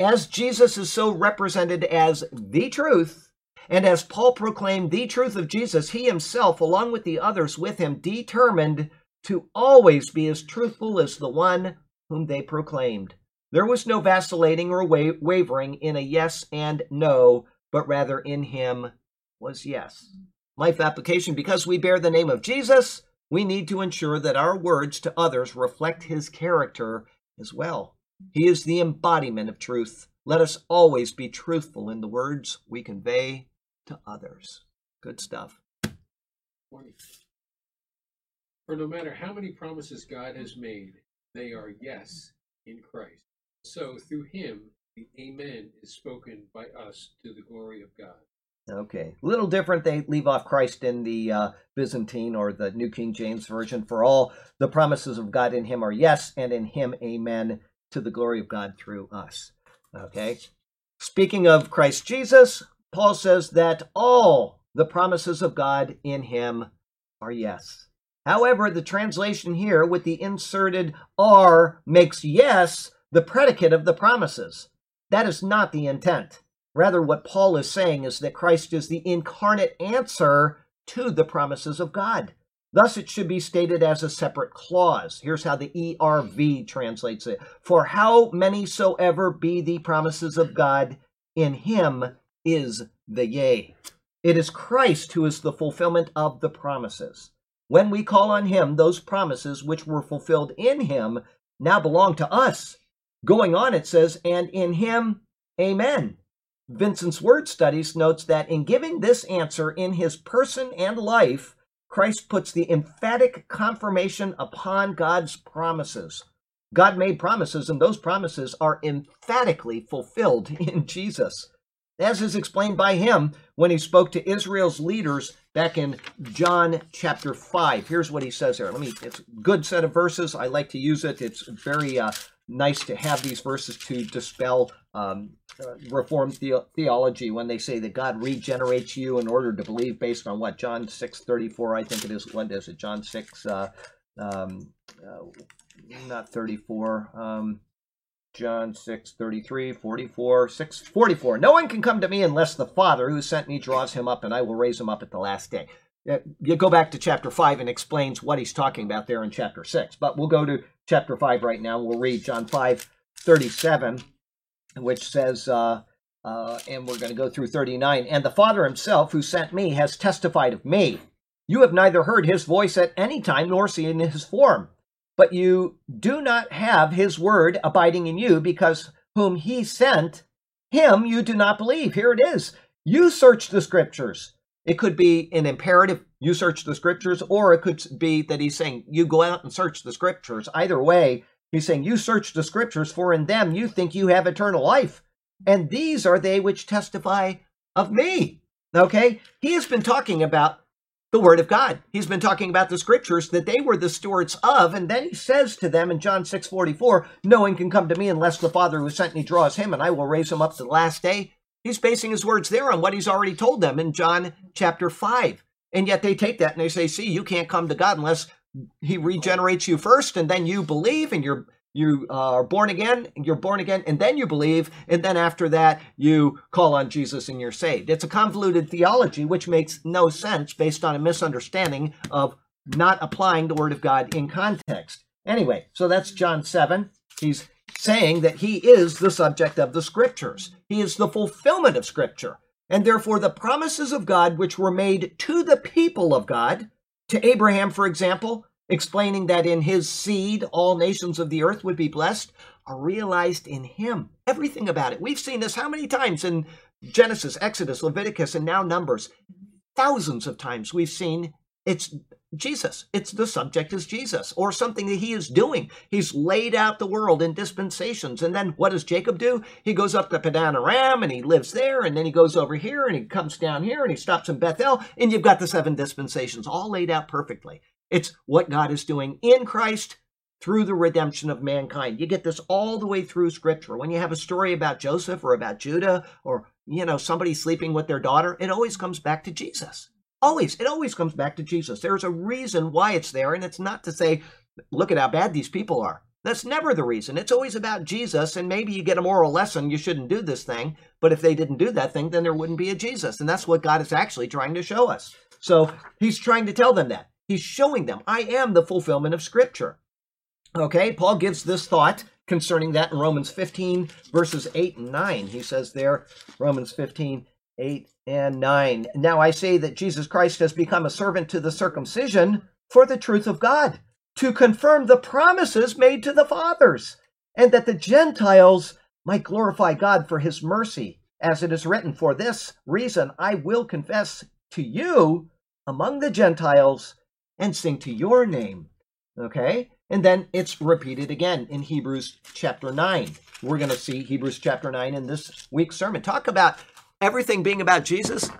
As Jesus is so represented as the truth, and as Paul proclaimed the truth of Jesus, he himself, along with the others with him, determined to always be as truthful as the one whom they proclaimed. There was no vacillating or wa- wavering in a yes and no, but rather in him was yes. Life application because we bear the name of Jesus, we need to ensure that our words to others reflect his character as well. He is the embodiment of truth. Let us always be truthful in the words we convey to others. Good stuff. 20. For no matter how many promises God has made, they are yes in Christ. So through him, the Amen is spoken by us to the glory of God. Okay, a little different. They leave off Christ in the uh, Byzantine or the New King James Version. For all the promises of God in him are yes, and in him, amen, to the glory of God through us. Okay, speaking of Christ Jesus, Paul says that all the promises of God in him are yes. However, the translation here with the inserted are makes yes the predicate of the promises. That is not the intent. Rather, what Paul is saying is that Christ is the incarnate answer to the promises of God. Thus, it should be stated as a separate clause. Here's how the ERV translates it For how many soever be the promises of God, in him is the yea. It is Christ who is the fulfillment of the promises. When we call on him, those promises which were fulfilled in him now belong to us. Going on, it says, and in him, amen. Vincent's Word Studies notes that in giving this answer in his person and life, Christ puts the emphatic confirmation upon God's promises. God made promises, and those promises are emphatically fulfilled in Jesus. As is explained by him when he spoke to Israel's leaders back in John chapter 5. Here's what he says there. Let me, it's a good set of verses. I like to use it. It's very uh, nice to have these verses to dispel um, uh, Reformed the- theology when they say that God regenerates you in order to believe based on what John six thirty four I think it is. What is it? John six, uh, um, uh, not thirty four. Um, John 6, 33, 44, 6, 44. No one can come to me unless the Father who sent me draws him up, and I will raise him up at the last day. Uh, You go back to chapter 5 and explains what he's talking about there in chapter 6. But we'll go to chapter 5 right now. We'll read John 5, 37, which says, uh, uh, and we're going to go through 39. And the Father himself who sent me has testified of me. You have neither heard his voice at any time nor seen his form but you do not have his word abiding in you because whom he sent, him you do not believe. Here it is. You search the scriptures. It could be an imperative, you search the scriptures, or it could be that he's saying, you go out and search the scriptures. Either way, he's saying, you search the scriptures, for in them you think you have eternal life. And these are they which testify of me. Okay? He has been talking about the word of God. He's been talking about the scriptures that they were the stewards of, and then he says to them in John 6 44, No one can come to me unless the Father who sent me draws him, and I will raise him up to the last day. He's basing his words there on what he's already told them in John chapter 5. And yet they take that and they say, See, you can't come to God unless he regenerates you first, and then you believe, and you're you uh, are born again, and you're born again, and then you believe, and then after that, you call on Jesus and you're saved. It's a convoluted theology which makes no sense based on a misunderstanding of not applying the Word of God in context. Anyway, so that's John 7. He's saying that he is the subject of the scriptures. He is the fulfillment of scripture. And therefore, the promises of God, which were made to the people of God, to Abraham, for example, explaining that in his seed all nations of the earth would be blessed, are realized in him. Everything about it. We've seen this how many times in Genesis, Exodus, Leviticus, and now Numbers? Thousands of times we've seen it's Jesus. It's the subject is Jesus or something that he is doing. He's laid out the world in dispensations. And then what does Jacob do? He goes up to Padan Aram and he lives there. And then he goes over here and he comes down here and he stops in Bethel. And you've got the seven dispensations all laid out perfectly. It's what God is doing in Christ through the redemption of mankind. You get this all the way through scripture. When you have a story about Joseph or about Judah or, you know, somebody sleeping with their daughter, it always comes back to Jesus. Always. It always comes back to Jesus. There's a reason why it's there, and it's not to say, look at how bad these people are. That's never the reason. It's always about Jesus, and maybe you get a moral lesson. You shouldn't do this thing. But if they didn't do that thing, then there wouldn't be a Jesus. And that's what God is actually trying to show us. So he's trying to tell them that. He's showing them, I am the fulfillment of Scripture. Okay, Paul gives this thought concerning that in Romans 15, verses 8 and 9. He says there, Romans 15, 8 and 9. Now I say that Jesus Christ has become a servant to the circumcision for the truth of God, to confirm the promises made to the fathers, and that the Gentiles might glorify God for his mercy. As it is written, For this reason I will confess to you among the Gentiles and sing to your name. Okay? And then it's repeated again in Hebrews chapter 9. We're going to see Hebrews chapter 9 in this week's sermon. Talk about everything being about Jesus,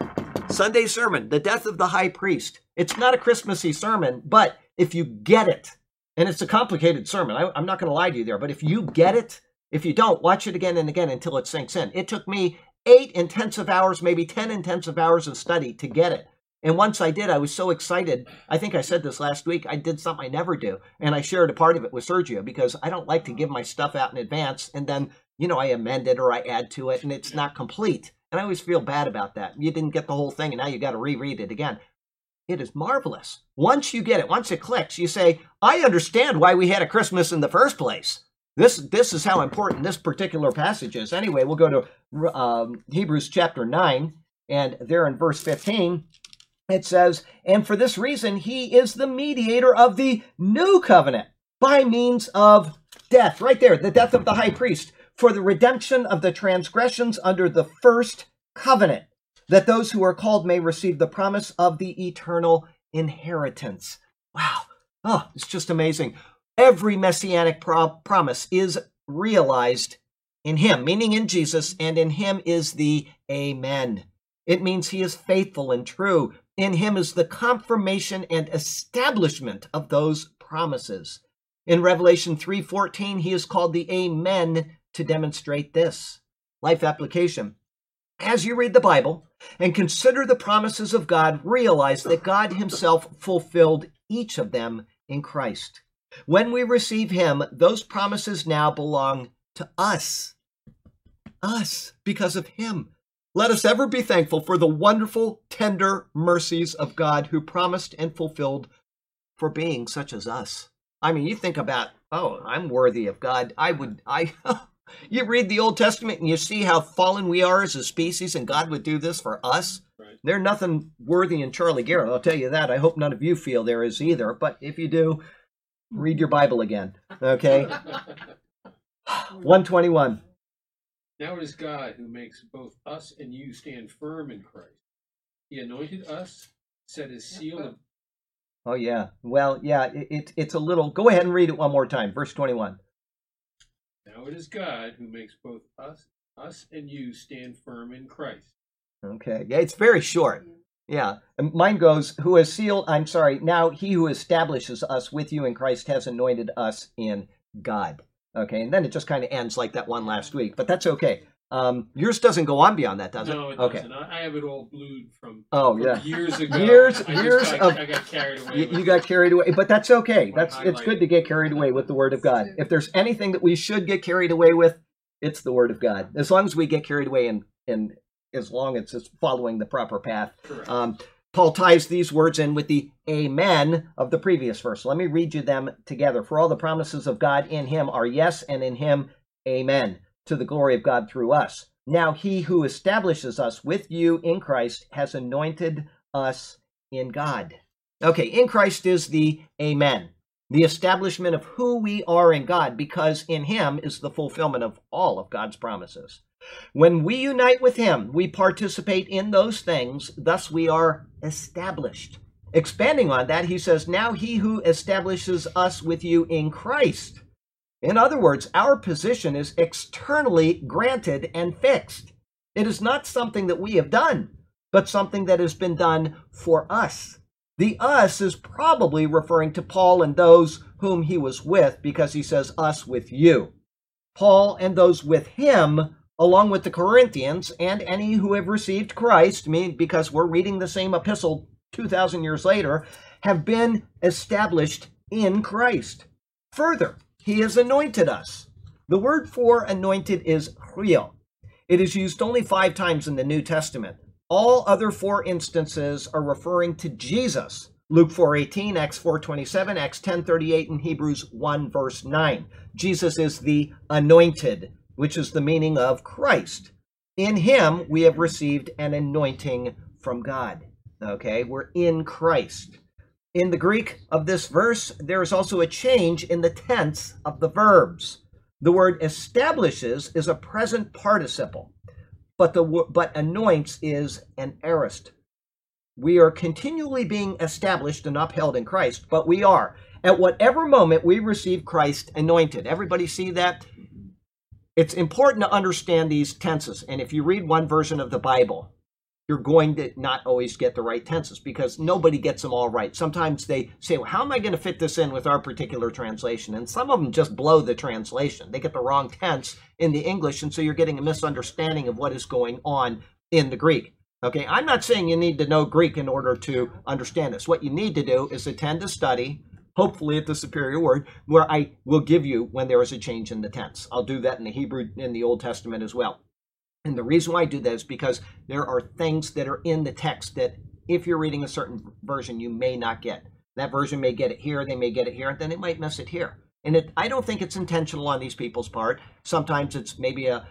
Sunday sermon, the death of the high priest. It's not a Christmassy sermon, but if you get it, and it's a complicated sermon, I, am not going to lie to you there, but if you get it, if you don't, watch it again and again until it sinks in. It took me eight intensive hours, maybe 10 intensive hours of study to get it. And once I did, I was so excited. I think I said this last week. I did something I never do. And I shared a part of it with Sergio because I don't like to give my stuff out in advance and then, you know, I amend it or I add to it and it's not complete. And I always feel bad about that. You didn't get the whole thing and now you got to reread it again. It is marvelous. Once you get it, once it clicks, you say, I understand why we had a Christmas in the first place. This, this is how important this particular passage is. Anyway, we'll go to um, Hebrews chapter 9, and there in verse 15, it says, And for this reason, he is the mediator of the new covenant by means of death. Right there, the death of the high priest for the redemption of the transgressions under the first covenant, that those who are called may receive the promise of the eternal inheritance. Wow. Oh, it's just amazing. Every messianic pro- promise is realized in him, meaning in Jesus, and in him is the Amen. It means he is faithful and true. In him is the confirmation and establishment of those promises. In Revelation 3:14, he is called the Amen to demonstrate this. Life application. As you read the Bible and consider the promises of God, realize that God Himself fulfilled each of them in Christ. When we receive Him, those promises now belong to us. Us, because of Him. Let us ever be thankful for the wonderful, tender mercies of God who promised and fulfilled for being such as us. I mean, you think about, oh, I'm worthy of God. I would, I, You read the Old Testament and you see how fallen we are as a species, and God would do this for us. Right. They're nothing worthy in Charlie Garrett, I'll tell you that. I hope none of you feel there is either. But if you do, read your Bible again. Okay? 121. Now it is God who makes both us and you stand firm in Christ. He anointed us, set his seal of. Oh, yeah. Well, yeah, it, it, it's a little. Go ahead and read it one more time. Verse 21. Now it is God who makes both us us and you stand firm in Christ. Okay. Yeah, it's very short. Yeah. Mine goes, who has sealed I'm sorry, now he who establishes us with you in Christ has anointed us in God. Okay, and then it just kind of ends like that one last week, but that's okay. Um, yours doesn't go on beyond that, does it? No, it okay. doesn't. I have it all blued from, oh from yeah years ago. Years I years got, of I got carried away. You, you got carried away, but that's okay. That's it's good to get carried away with the Word of God. If there's anything that we should get carried away with, it's the Word of God. As long as we get carried away and and as long as it's following the proper path. Um, Paul ties these words in with the amen of the previous verse. Let me read you them together. For all the promises of God in him are yes, and in him Amen. To the glory of God through us. Now he who establishes us with you in Christ has anointed us in God. Okay, in Christ is the Amen, the establishment of who we are in God, because in him is the fulfillment of all of God's promises. When we unite with him, we participate in those things, thus we are established. Expanding on that, he says, Now he who establishes us with you in Christ. In other words, our position is externally granted and fixed. It is not something that we have done, but something that has been done for us. The us is probably referring to Paul and those whom he was with because he says us with you. Paul and those with him, along with the Corinthians and any who have received Christ, because we're reading the same epistle 2,000 years later, have been established in Christ. Further, he has anointed us. The word for anointed is chrio. It is used only five times in the New Testament. All other four instances are referring to Jesus. Luke 4:18, Acts 4:27, Acts 10:38 and Hebrews 1 verse 9. Jesus is the anointed, which is the meaning of Christ. In him we have received an anointing from God. Okay, we're in Christ. In the Greek of this verse, there is also a change in the tense of the verbs. The word establishes is a present participle, but the but anoints is an aorist. We are continually being established and upheld in Christ, but we are at whatever moment we receive Christ anointed. Everybody see that? It's important to understand these tenses. And if you read one version of the Bible, you're going to not always get the right tenses because nobody gets them all right. Sometimes they say, well, how am I going to fit this in with our particular translation? And some of them just blow the translation. They get the wrong tense in the English, and so you're getting a misunderstanding of what is going on in the Greek. Okay, I'm not saying you need to know Greek in order to understand this. What you need to do is attend a study, hopefully at the Superior Word, where I will give you when there is a change in the tense. I'll do that in the Hebrew in the Old Testament as well. And the reason why I do that is because there are things that are in the text that if you're reading a certain version, you may not get. That version may get it here, they may get it here, and then it might miss it here. And it, I don't think it's intentional on these people's part. Sometimes it's maybe a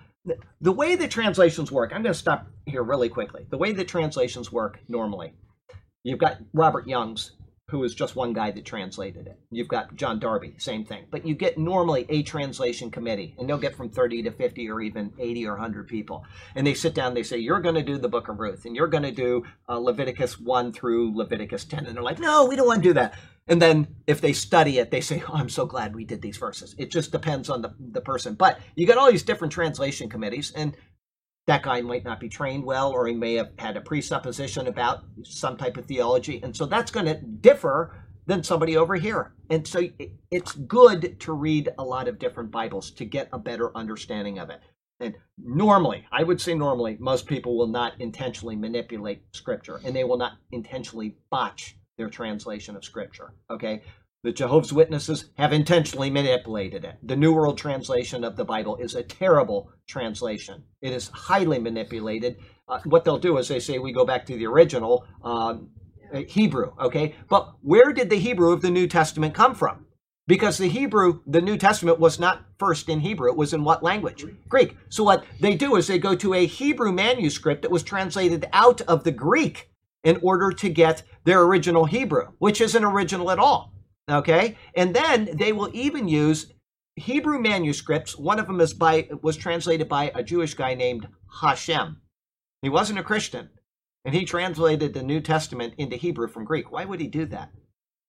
the way the translations work. I'm going to stop here really quickly. The way the translations work normally, you've got Robert Young's who is just one guy that translated it. You've got John Darby, same thing. But you get normally a translation committee, and they'll get from 30 to 50 or even 80 or 100 people. And they sit down, they say, You're going to do the book of Ruth, and you're going to do uh, Leviticus 1 through Leviticus 10. And they're like, No, we don't want to do that. And then if they study it, they say, Oh, I'm so glad we did these verses. It just depends on the, the person. But you got all these different translation committees, and that guy might not be trained well or he may have had a presupposition about some type of theology and so that's going to differ than somebody over here. And so it's good to read a lot of different bibles to get a better understanding of it. And normally i would say normally most people will not intentionally manipulate scripture and they will not intentionally botch their translation of scripture okay the Jehovah's Witnesses have intentionally manipulated it. The New World Translation of the Bible is a terrible translation. It is highly manipulated. Uh, what they'll do is they say we go back to the original um, Hebrew, okay? But where did the Hebrew of the New Testament come from? Because the Hebrew, the New Testament was not first in Hebrew. It was in what language? Greek. So what they do is they go to a Hebrew manuscript that was translated out of the Greek in order to get their original Hebrew, which isn't original at all. Okay, and then they will even use Hebrew manuscripts. One of them is by was translated by a Jewish guy named Hashem. He wasn't a Christian, and he translated the New Testament into Hebrew from Greek. Why would he do that?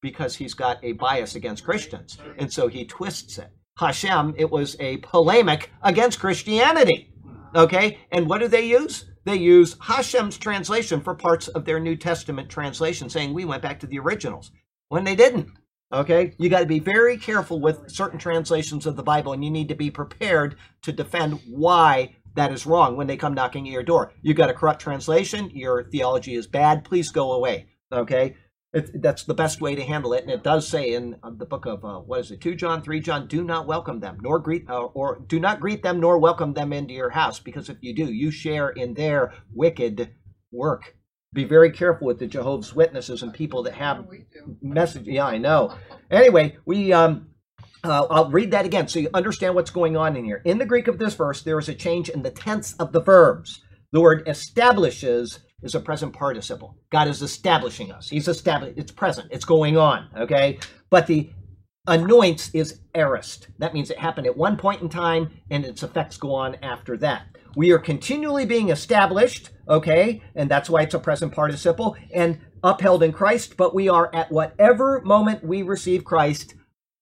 Because he's got a bias against Christians, and so he twists it. Hashem, it was a polemic against Christianity. Okay, and what do they use? They use Hashem's translation for parts of their New Testament translation, saying we went back to the originals when they didn't. Okay? You got to be very careful with certain translations of the Bible, and you need to be prepared to defend why that is wrong when they come knocking at your door. You got a corrupt translation, your theology is bad, please go away. Okay? It, that's the best way to handle it, and it does say in uh, the book of uh, what is it, two John, three John, do not welcome them, nor greet, uh, or do not greet them, nor welcome them into your house, because if you do, you share in their wicked work be very careful with the Jehovah's Witnesses and people that have message. Yeah, I know. Anyway, we um, Uh, I'll read that again so you understand what's going on in here. In the Greek of this verse, there is a change in the tense of the verbs. The word establishes is a present participle. God is establishing us. He's established. It's present. It's going on. Okay. But the anoints is aorist. That means it happened at one point in time and its effects go on after that. We are continually being established. Okay. And that's why it's a present participle and upheld in Christ. But we are at whatever moment we receive Christ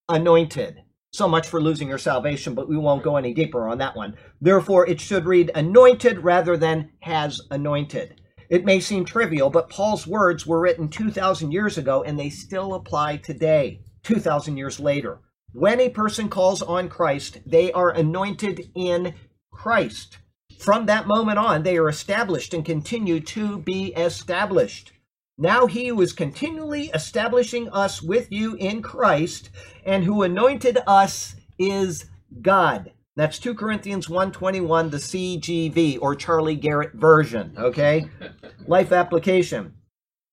anointed. So much for losing your salvation, but we won't go any deeper on that one. Therefore, it should read anointed rather than has anointed. It may seem trivial, but Paul's words were written 2,000 years ago and they still apply today, 2,000 years later. When a person calls on Christ, they are anointed in Christ. From that moment on, they are established and continue to be established. Now he who is continually establishing us with you in Christ and who anointed us is God. That's 2 Corinthians 121, the CGV or Charlie Garrett version, okay? Life application.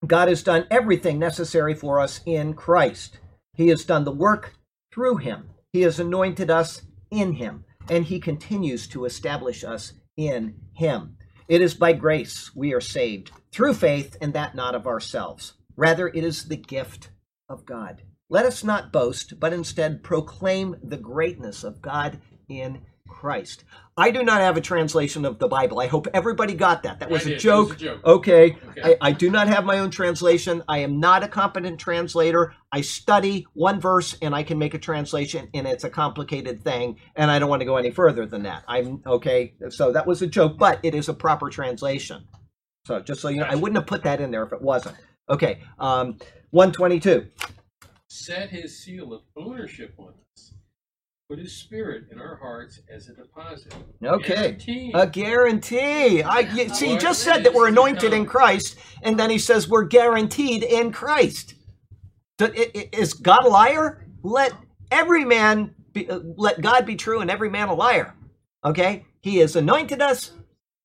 God has done everything necessary for us in Christ. He has done the work through him. He has anointed us in him, and he continues to establish us in him. It is by grace we are saved through faith, and that not of ourselves. Rather, it is the gift of God. Let us not boast, but instead proclaim the greatness of God in Christ. I do not have a translation of the Bible. I hope everybody got that. That was, a joke. was a joke. Okay. Okay. I, I do not have my own translation. I am not a competent translator. I study one verse and I can make a translation, and it's a complicated thing, and I don't want to go any further than that. I'm okay. So that was a joke, but it is a proper translation. So just so you know, I wouldn't have put that in there if it wasn't. Okay. Um, 122. Set his seal of ownership on us. Put his spirit in our hearts as a deposit. Okay. A guarantee. I you, see. He just said that we're anointed in Christ, and then he says we're guaranteed in Christ. Th- i- i- Is God a liar? Let every man be, uh, let God be true, and every man a liar. Okay. He has anointed us,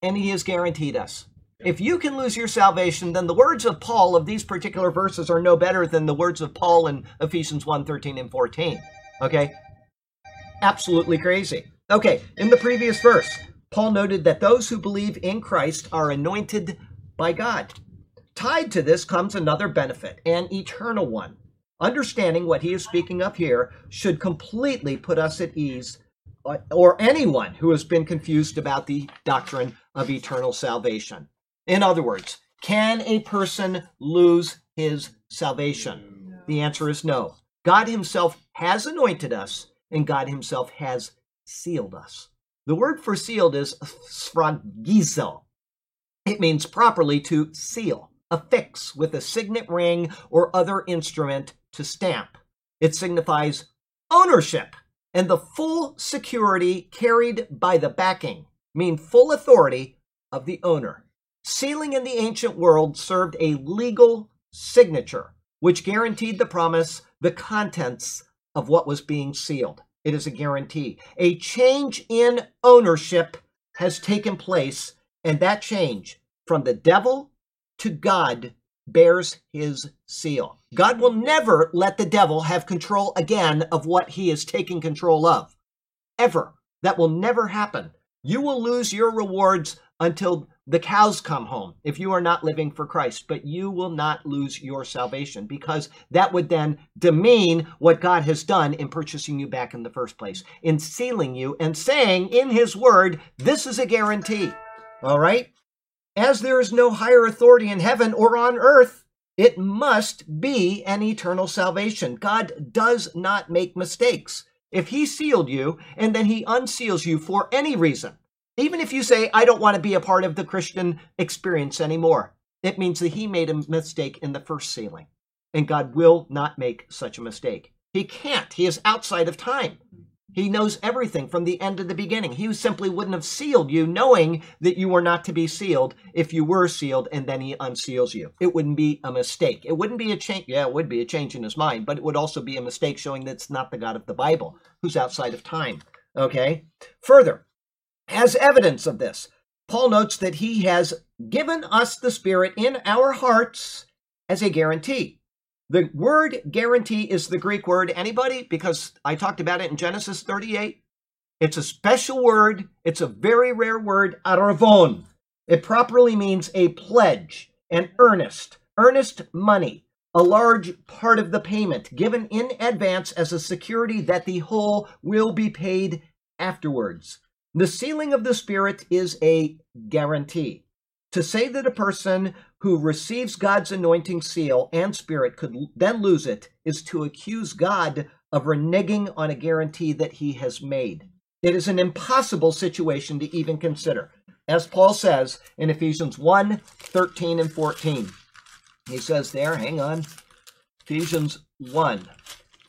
and he has guaranteed us. If you can lose your salvation, then the words of Paul of these particular verses are no better than the words of Paul in Ephesians 1 13 and 14. Okay? Absolutely crazy. Okay, in the previous verse, Paul noted that those who believe in Christ are anointed by God. Tied to this comes another benefit, an eternal one. Understanding what he is speaking of here should completely put us at ease, uh, or anyone who has been confused about the doctrine of eternal salvation. In other words, can a person lose his salvation? The answer is no. God Himself has anointed us, and God Himself has sealed us. The word for sealed is sphragizo. It means properly to seal, affix with a signet ring or other instrument to stamp. It signifies ownership and the full security carried by the backing, mean full authority of the owner. Sealing in the ancient world served a legal signature, which guaranteed the promise, the contents of what was being sealed. It is a guarantee. A change in ownership has taken place, and that change from the devil to God bears his seal. God will never let the devil have control again of what he is taking control of. Ever. That will never happen. You will lose your rewards until the cows come home if you are not living for Christ, but you will not lose your salvation because that would then demean what God has done in purchasing you back in the first place, in sealing you and saying in His Word, this is a guarantee. All right? As there is no higher authority in heaven or on earth, it must be an eternal salvation. God does not make mistakes. If He sealed you and then He unseals you for any reason, even if you say, I don't want to be a part of the Christian experience anymore, it means that He made a mistake in the first sealing. And God will not make such a mistake. He can't. He is outside of time. He knows everything from the end to the beginning. He simply wouldn't have sealed you knowing that you were not to be sealed if you were sealed and then he unseals you. It wouldn't be a mistake. It wouldn't be a change. Yeah, it would be a change in his mind, but it would also be a mistake showing that it's not the God of the Bible who's outside of time. Okay? Further, as evidence of this, Paul notes that he has given us the Spirit in our hearts as a guarantee. The word guarantee is the Greek word. Anybody? Because I talked about it in Genesis 38. It's a special word. It's a very rare word, aravon. It properly means a pledge, an earnest, earnest money, a large part of the payment given in advance as a security that the whole will be paid afterwards. The sealing of the Spirit is a guarantee. To say that a person who receives God's anointing seal and Spirit could then lose it is to accuse God of reneging on a guarantee that he has made. It is an impossible situation to even consider. As Paul says in Ephesians 1 13 and 14, he says there, hang on, Ephesians 1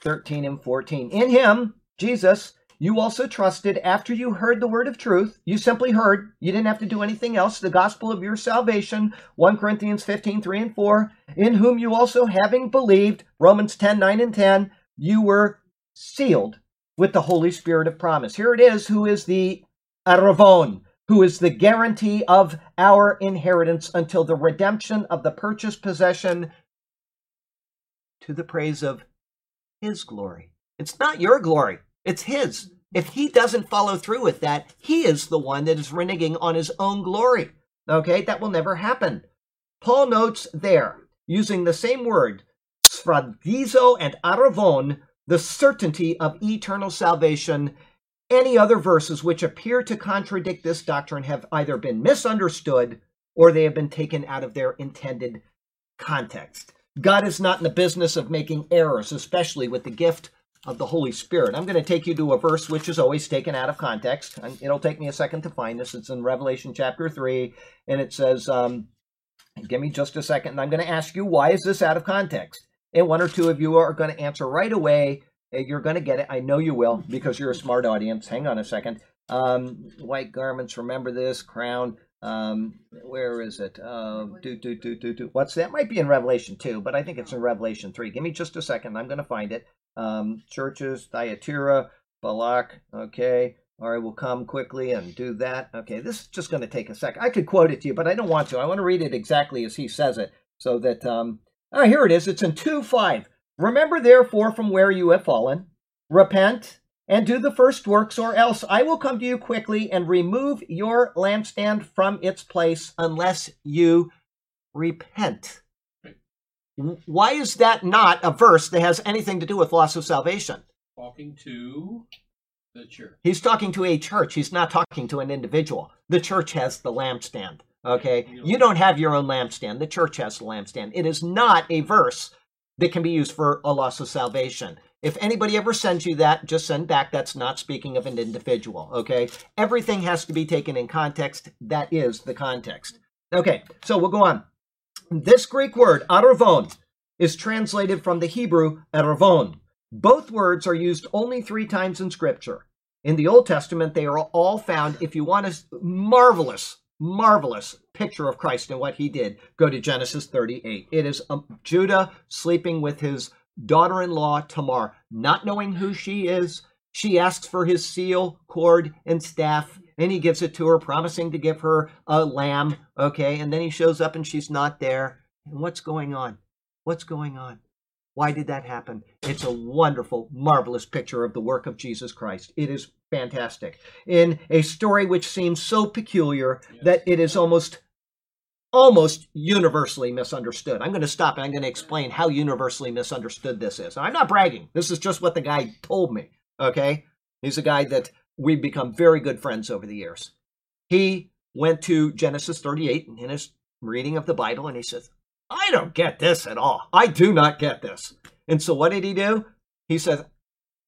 13 and 14. In him, Jesus, you also trusted after you heard the word of truth. You simply heard. You didn't have to do anything else. The gospel of your salvation. 1 Corinthians 15, 3 and 4. In whom you also, having believed, Romans 10, 9 and 10, you were sealed with the Holy Spirit of promise. Here it is, who is the Aravon, who is the guarantee of our inheritance until the redemption of the purchased possession to the praise of his glory. It's not your glory, it's his. If he doesn't follow through with that, he is the one that is reneging on his own glory. Okay, that will never happen. Paul notes there, using the same word, sphragizo and aravon, the certainty of eternal salvation. Any other verses which appear to contradict this doctrine have either been misunderstood or they have been taken out of their intended context. God is not in the business of making errors, especially with the gift of the Holy Spirit. I'm going to take you to a verse which is always taken out of context. It'll take me a second to find this. It's in Revelation chapter 3, and it says, um, Give me just a second, and I'm going to ask you, why is this out of context? And one or two of you are going to answer right away. You're going to get it. I know you will because you're a smart audience. Hang on a second. Um, white garments, remember this, crown. Um, where is it? Uh, do, do, do, do, do. What's that? Might be in Revelation 2, but I think it's in Revelation 3. Give me just a second. I'm going to find it. Um, churches, Thyatira, Balak. Okay. All right, we'll come quickly and do that. Okay, this is just going to take a sec. I could quote it to you, but I don't want to. I want to read it exactly as he says it so that. Um, oh, here it is. It's in 2 5. Remember, therefore, from where you have fallen, repent and do the first works, or else I will come to you quickly and remove your lampstand from its place unless you repent. Why is that not a verse that has anything to do with loss of salvation? Talking to the church. He's talking to a church. He's not talking to an individual. The church has the lampstand. Okay? You don't have your own lampstand. The church has the lampstand. It is not a verse that can be used for a loss of salvation. If anybody ever sends you that, just send back. That's not speaking of an individual, okay? Everything has to be taken in context. That is the context. Okay, so we'll go on. This Greek word, aravon, is translated from the Hebrew aravon. Both words are used only three times in Scripture. In the Old Testament, they are all found, if you want a marvelous, marvelous picture of Christ and what he did, go to Genesis 38. It is um, Judah sleeping with his daughter in law, Tamar, not knowing who she is. She asks for his seal, cord, and staff, and he gives it to her, promising to give her a lamb. Okay, and then he shows up and she's not there. And what's going on? What's going on? Why did that happen? It's a wonderful, marvelous picture of the work of Jesus Christ. It is fantastic. In a story which seems so peculiar yes. that it is almost almost universally misunderstood. I'm going to stop and I'm going to explain how universally misunderstood this is. I'm not bragging. This is just what the guy told me. Okay? He's a guy that we've become very good friends over the years. He went to Genesis 38 in his reading of the Bible and he says, I don't get this at all. I do not get this. And so what did he do? He said,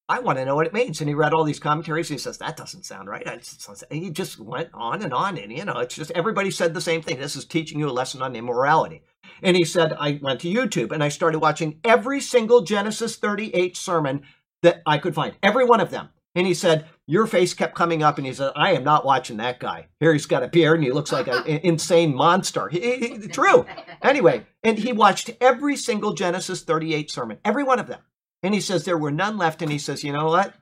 I want to know what it means. And he read all these commentaries. He says, that doesn't sound right. And he just went on and on. And, you know, it's just everybody said the same thing. This is teaching you a lesson on immorality. And he said, I went to YouTube and I started watching every single Genesis 38 sermon that I could find, every one of them. And he said, Your face kept coming up. And he said, I am not watching that guy. Here he's got a beard and he looks like an insane monster. He, he, true. Anyway, and he watched every single Genesis 38 sermon, every one of them. And he says there were none left. And he says, you know what?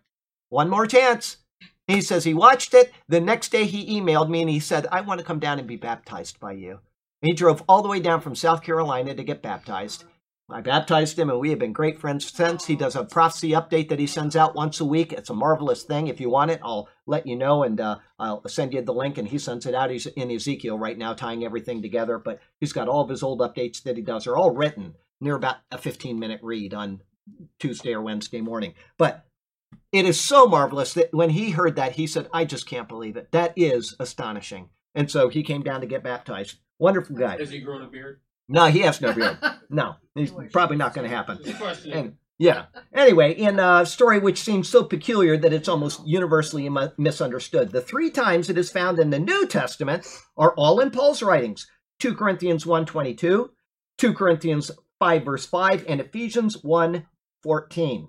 One more chance. He says he watched it. The next day he emailed me and he said, I want to come down and be baptized by you. And he drove all the way down from South Carolina to get baptized. I baptized him, and we have been great friends since. He does a prophecy update that he sends out once a week. It's a marvelous thing. If you want it, I'll let you know, and uh, I'll send you the link. And he sends it out. He's in Ezekiel right now, tying everything together. But he's got all of his old updates that he does. They're all written near about a 15 minute read on Tuesday or Wednesday morning. But it is so marvelous that when he heard that, he said, I just can't believe it. That is astonishing. And so he came down to get baptized. Wonderful guy. Has he grown a beard? No, he has no beard. No, he's probably not going to happen. Just a question. And, yeah. Anyway, in a story which seems so peculiar that it's almost universally misunderstood, the three times it is found in the New Testament are all in Paul's writings: 2 Corinthians 1:22, 2 Corinthians 5 verse 5, and Ephesians 1:14.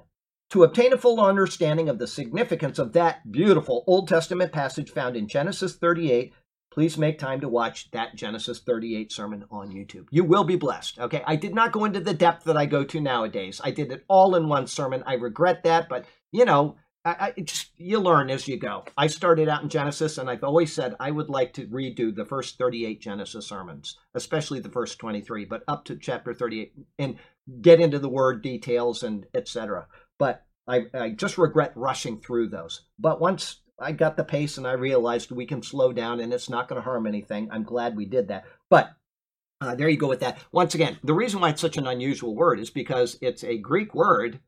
To obtain a full understanding of the significance of that beautiful Old Testament passage found in Genesis 38, please make time to watch that Genesis 38 sermon on YouTube. You will be blessed. Okay. I did not go into the depth that I go to nowadays. I did it all in one sermon. I regret that, but you know, I, I just you learn as you go. I started out in Genesis, and I've always said I would like to redo the first 38 Genesis sermons, especially the first 23, but up to chapter 38 and get into the word details and etc. But I, I just regret rushing through those. But once I got the pace and I realized we can slow down and it's not going to harm anything. I'm glad we did that. But uh, there you go with that. Once again, the reason why it's such an unusual word is because it's a Greek word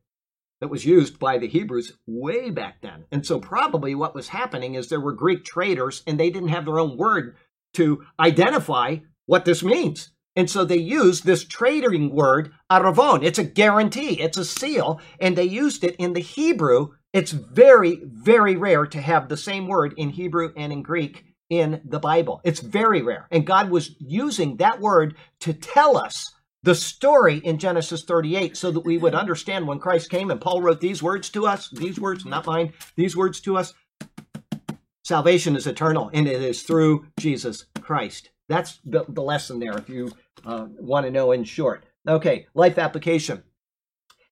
that was used by the Hebrews way back then. And so, probably what was happening is there were Greek traders and they didn't have their own word to identify what this means. And so they used this trading word, aravon. It's a guarantee, it's a seal. And they used it in the Hebrew it's very, very rare to have the same word in Hebrew and in Greek in the Bible. It's very rare. And God was using that word to tell us the story in Genesis 38 so that we would understand when Christ came and Paul wrote these words to us, these words, not mine, these words to us. Salvation is eternal and it is through Jesus Christ. That's the, the lesson there if you uh, want to know in short. Okay, life application.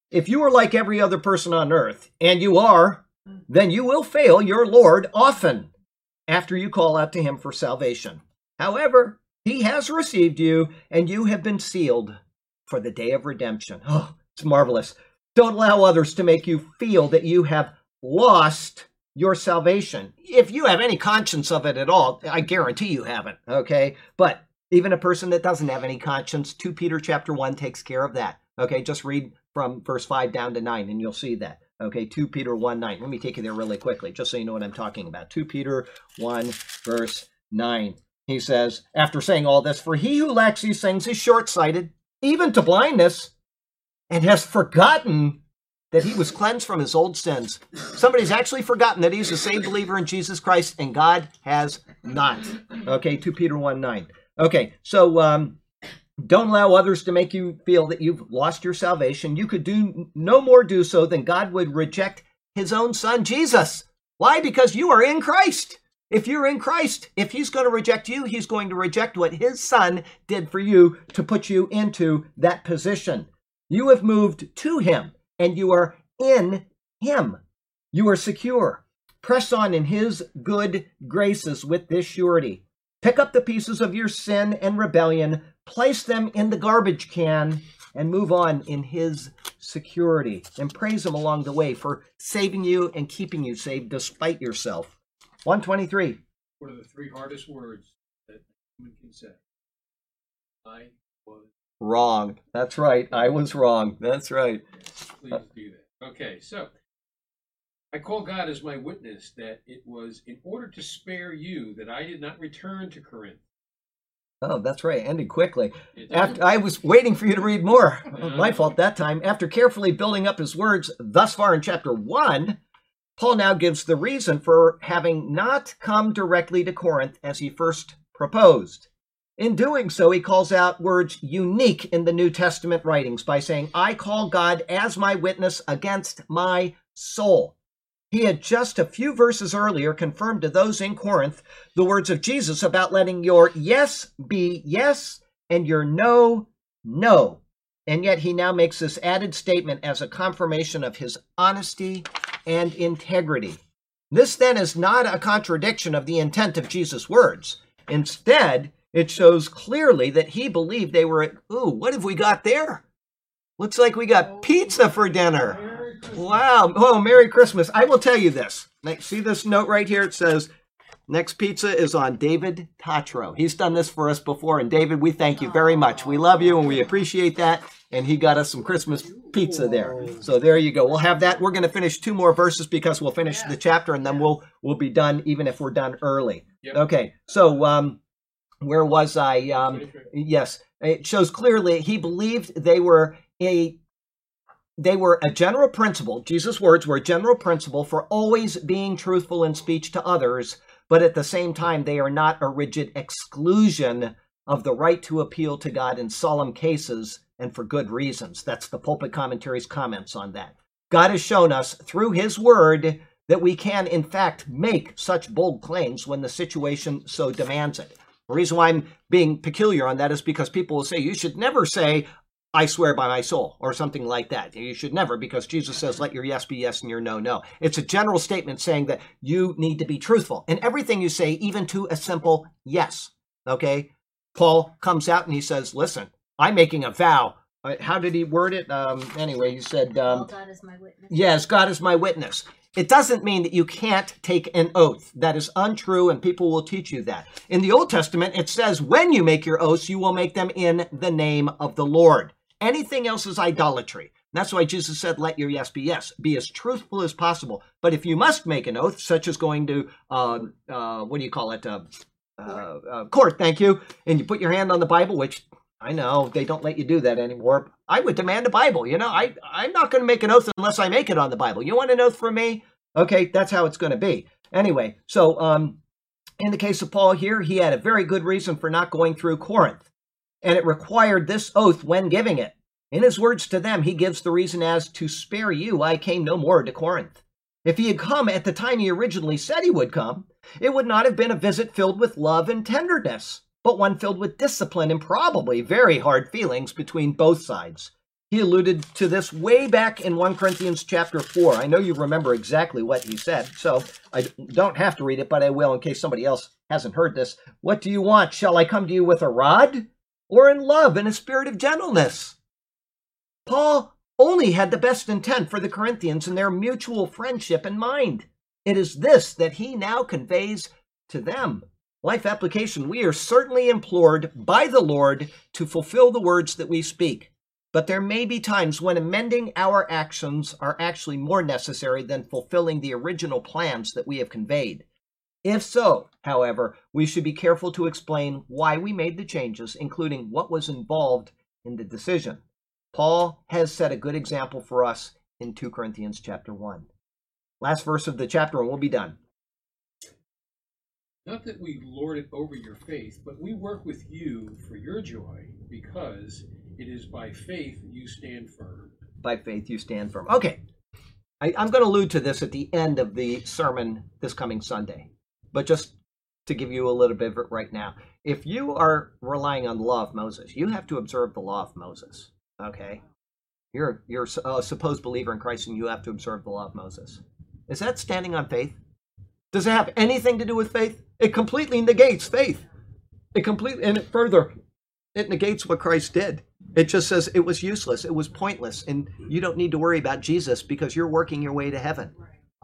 If you are like every other person on earth, and you are, then you will fail your Lord often after you call out to him for salvation. However, he has received you, and you have been sealed for the day of redemption. Oh, it's marvelous. Don't allow others to make you feel that you have lost your salvation. If you have any conscience of it at all, I guarantee you haven't, okay? But even a person that doesn't have any conscience, 2 Peter chapter 1 takes care of that. Okay, just read from verse 5 down to 9 and you'll see that. Okay, 2 Peter 1 9. Let me take you there really quickly, just so you know what I'm talking about. 2 Peter 1, verse 9. He says, after saying all this, For he who lacks these things is short sighted, even to blindness, and has forgotten that he was cleansed from his old sins. Somebody's actually forgotten that he's a saved believer in Jesus Christ, and God has not. Okay, 2 Peter 1 9. Okay, so um, don't allow others to make you feel that you've lost your salvation. You could do no more do so than God would reject his own son, Jesus. Why? Because you are in Christ. If you're in Christ, if he's going to reject you, he's going to reject what his son did for you to put you into that position. You have moved to him and you are in him. You are secure. Press on in his good graces with this surety. Pick up the pieces of your sin and rebellion, place them in the garbage can, and move on in His security. And praise Him along the way for saving you and keeping you saved despite yourself. 123. What are the three hardest words that a human can say? I was. Wrong. That's right. I was wrong. That's right. Please do that. Okay, so I call God as my witness that it was in order to spare you that I did not return to Corinth. Oh, that's right. Ended quickly. It After I was waiting for you to read more. Uh-huh. My fault that time. After carefully building up his words thus far in chapter 1, Paul now gives the reason for having not come directly to Corinth as he first proposed. In doing so, he calls out words unique in the New Testament writings by saying, I call God as my witness against my soul. He had just a few verses earlier confirmed to those in Corinth the words of Jesus about letting your yes be yes and your no, no. And yet he now makes this added statement as a confirmation of his honesty and integrity. This then is not a contradiction of the intent of Jesus' words. Instead, it shows clearly that he believed they were, ooh, what have we got there? Looks like we got pizza for dinner. Wow. Oh, Merry Christmas. I will tell you this. See this note right here? It says, Next pizza is on David Tatro. He's done this for us before. And David, we thank you very much. We love you and we appreciate that. And he got us some Christmas pizza there. So there you go. We'll have that. We're going to finish two more verses because we'll finish the chapter and then we'll we'll be done even if we're done early. Yep. Okay. So um where was I? Um yes. It shows clearly he believed they were a they were a general principle. Jesus' words were a general principle for always being truthful in speech to others, but at the same time, they are not a rigid exclusion of the right to appeal to God in solemn cases and for good reasons. That's the pulpit commentary's comments on that. God has shown us through his word that we can, in fact, make such bold claims when the situation so demands it. The reason why I'm being peculiar on that is because people will say, you should never say, I swear by my soul, or something like that. You should never, because Jesus says, let your yes be yes and your no, no. It's a general statement saying that you need to be truthful in everything you say, even to a simple yes. Okay? Paul comes out and he says, listen, I'm making a vow. Uh, How did he word it? Um, anyway, he said, um, God is my witness. Yes, God is my witness. It doesn't mean that you can't take an oath. That is untrue, and people will teach you that. In the Old Testament, it says, when you make your oaths, you will make them in the name of the Lord. Anything else is idolatry. That's why Jesus said, let your yes be yes. Be as truthful as possible. But if you must make an oath, such as going to, uh, uh, what do you call it? Uh, uh, uh, court, thank you. And you put your hand on the Bible, which I know they don't let you do that anymore. I would demand a Bible. You know, I I'm not going to make an oath unless I make it on the Bible. You want an oath from me? Okay, that's how it's going to be. Anyway, so um, in the case of Paul here, he had a very good reason for not going through Corinth, and it required this oath when giving it. In his words to them, he gives the reason as to spare you, I came no more to Corinth. If he had come at the time he originally said he would come, it would not have been a visit filled with love and tenderness, but one filled with discipline and probably very hard feelings between both sides. He alluded to this way back in 1 Corinthians chapter 4. I know you remember exactly what he said, so I don't have to read it, but I will in case somebody else hasn't heard this. What do you want? Shall I come to you with a rod? Or in love and a spirit of gentleness? Paul only had the best intent for the Corinthians and their mutual friendship in mind. It is this that he now conveys to them. Life application, we are certainly implored by the Lord to fulfill the words that we speak. But there may be times when amending our actions are actually more necessary than fulfilling the original plans that we have conveyed. If so, however, we should be careful to explain why we made the changes, including what was involved in the decision. Paul has set a good example for us in 2 Corinthians chapter 1. Last verse of the chapter, and we'll be done. Not that we lord it over your faith, but we work with you for your joy, because it is by faith you stand firm. By faith you stand firm. Okay. I, I'm going to allude to this at the end of the sermon this coming Sunday, but just to give you a little bit of it right now. If you are relying on the law of Moses, you have to observe the law of Moses. Okay? You're, you're a supposed believer in Christ and you have to observe the law of Moses. Is that standing on faith? Does it have anything to do with faith? It completely negates faith. It completely, and it further, it negates what Christ did. It just says it was useless, it was pointless, and you don't need to worry about Jesus because you're working your way to heaven.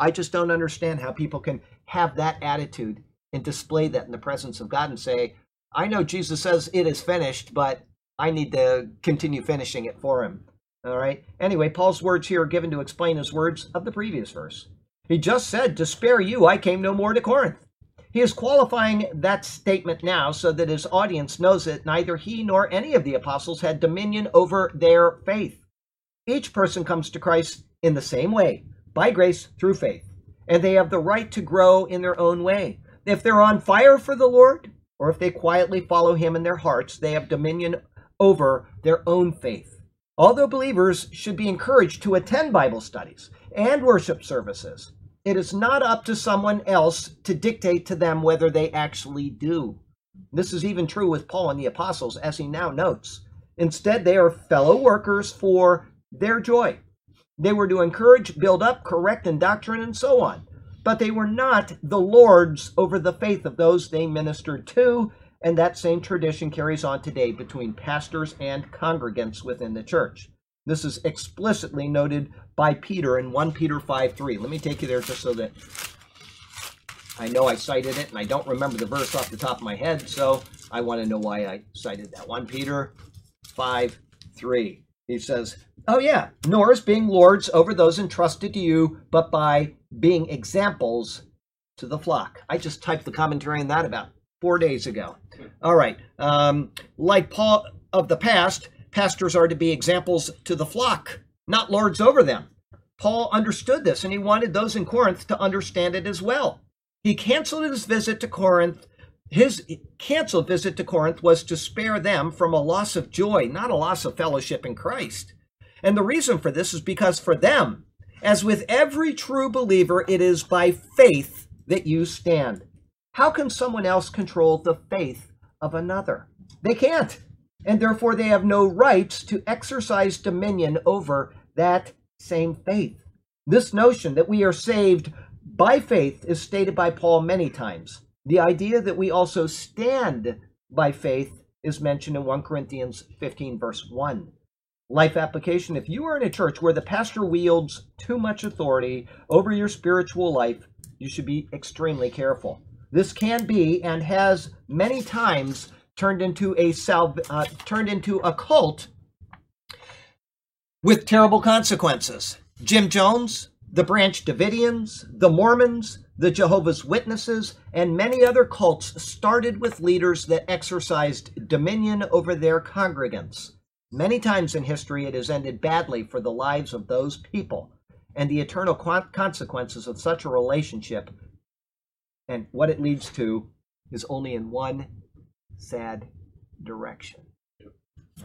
I just don't understand how people can have that attitude and display that in the presence of God and say, I know Jesus says it is finished, but I need to continue finishing it for him. All right. Anyway, Paul's words here are given to explain his words of the previous verse. He just said, To spare you, I came no more to Corinth. He is qualifying that statement now so that his audience knows that neither he nor any of the apostles had dominion over their faith. Each person comes to Christ in the same way, by grace through faith, and they have the right to grow in their own way. If they're on fire for the Lord, or if they quietly follow him in their hearts, they have dominion over their own faith. Although believers should be encouraged to attend Bible studies and worship services, it is not up to someone else to dictate to them whether they actually do. This is even true with Paul and the apostles, as he now notes. Instead, they are fellow workers for their joy. They were to encourage, build up, correct in doctrine, and so on. But they were not the lords over the faith of those they ministered to, and that same tradition carries on today between pastors and congregants within the church. This is explicitly noted by Peter in 1 Peter 5 3. Let me take you there just so that I know I cited it and I don't remember the verse off the top of my head, so I want to know why I cited that. 1 Peter 5 3. He says, Oh, yeah, nor as being lords over those entrusted to you, but by being examples to the flock. I just typed the commentary on that about four days ago. All right. Um, like Paul of the past, pastors are to be examples to the flock, not lords over them. Paul understood this and he wanted those in Corinth to understand it as well. He canceled his visit to Corinth. His canceled visit to Corinth was to spare them from a loss of joy, not a loss of fellowship in Christ. And the reason for this is because for them, as with every true believer, it is by faith that you stand. How can someone else control the faith of another? They can't. And therefore, they have no rights to exercise dominion over that same faith. This notion that we are saved by faith is stated by Paul many times. The idea that we also stand by faith is mentioned in 1 Corinthians 15, verse 1. Life application If you are in a church where the pastor wields too much authority over your spiritual life, you should be extremely careful. This can be and has many times turned into a sal- uh, turned into a cult with terrible consequences. Jim Jones, the Branch Davidians, the Mormons, the Jehovah's Witnesses, and many other cults started with leaders that exercised dominion over their congregants. Many times in history, it has ended badly for the lives of those people, and the eternal consequences of such a relationship and what it leads to is only in one sad direction.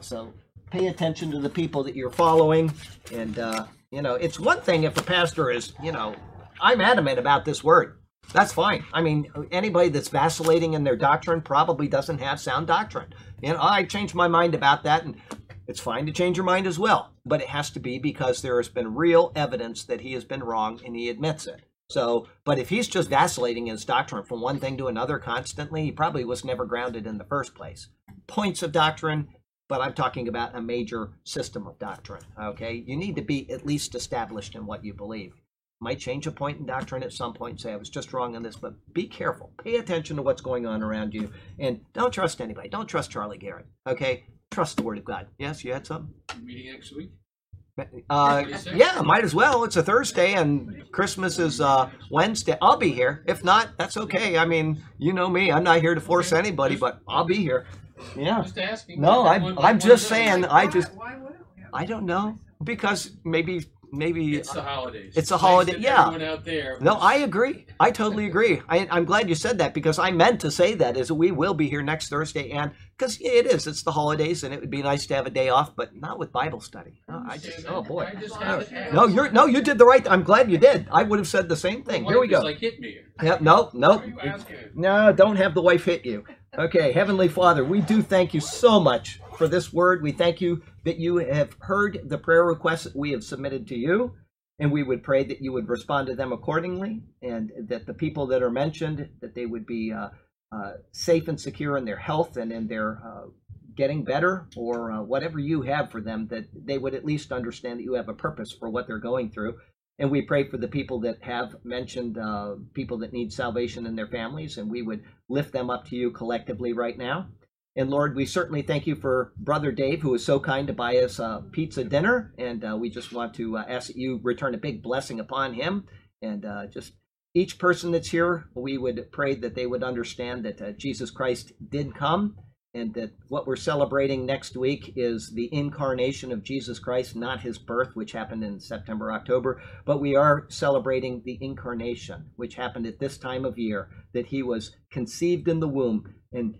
So pay attention to the people that you're following, and uh, you know it's one thing if a pastor is, you know, I'm adamant about this word. That's fine. I mean, anybody that's vacillating in their doctrine probably doesn't have sound doctrine. You know, I changed my mind about that, and it's fine to change your mind as well. But it has to be because there has been real evidence that he has been wrong, and he admits it. So, but if he's just vacillating his doctrine from one thing to another constantly, he probably was never grounded in the first place. Points of doctrine, but I'm talking about a major system of doctrine. Okay, you need to be at least established in what you believe. Might change a point in doctrine at some point, say I was just wrong on this, but be careful. Pay attention to what's going on around you, and don't trust anybody. Don't trust Charlie Garrett. Okay, trust the Word of God. Yes, you had something. Meeting next week. Uh, yeah, might as well. It's a Thursday and Christmas is uh, Wednesday. I'll be here. If not, that's okay. I mean, you know me. I'm not here to force anybody, but I'll be here. Yeah. Just asking. No, I'm- I'm just saying- I just- Why wouldn't we? have- I don't know because maybe maybe It's the holidays. It's a holiday- yeah. Everyone out there. No, I agree. I totally agree. I, I'm glad you said that because I meant to say that is we will be here next Thursday, and because it is, it's the holidays, and it would be nice to have a day off, but not with Bible study. Oh, I just, oh boy. Just to ask. No, you're no, you did the right. I'm glad you did. I would have said the same thing. Here we go. Like hit me. Yep, no, no, Why are you asking? no, don't have the wife hit you. Okay, Heavenly Father, we do thank you so much for this word. We thank you that you have heard the prayer requests that we have submitted to you, and we would pray that you would respond to them accordingly, and that the people that are mentioned that they would be uh, uh, safe and secure in their health and in their uh, getting better, or uh, whatever you have for them, that they would at least understand that you have a purpose for what they're going through. And we pray for the people that have mentioned uh, people that need salvation in their families, and we would lift them up to you collectively right now. And Lord, we certainly thank you for Brother Dave, who was so kind to buy us a pizza dinner. And uh, we just want to uh, ask that you return a big blessing upon him. And uh, just each person that's here, we would pray that they would understand that uh, Jesus Christ did come and that what we're celebrating next week is the incarnation of Jesus Christ, not his birth, which happened in September, October, but we are celebrating the incarnation, which happened at this time of year, that he was conceived in the womb and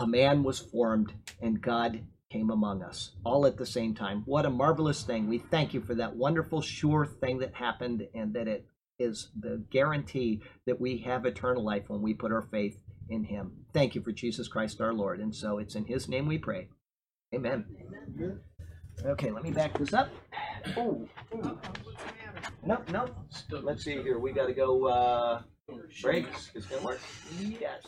a man was formed and God came among us all at the same time. What a marvelous thing. We thank you for that wonderful, sure thing that happened and that it is the guarantee that we have eternal life when we put our faith in him. Thank you for Jesus Christ our Lord. And so it's in his name we pray. Amen. Okay, let me back this up. Oh, no, no. Let's see here. We got to go uh, break. It's going to work. Yes.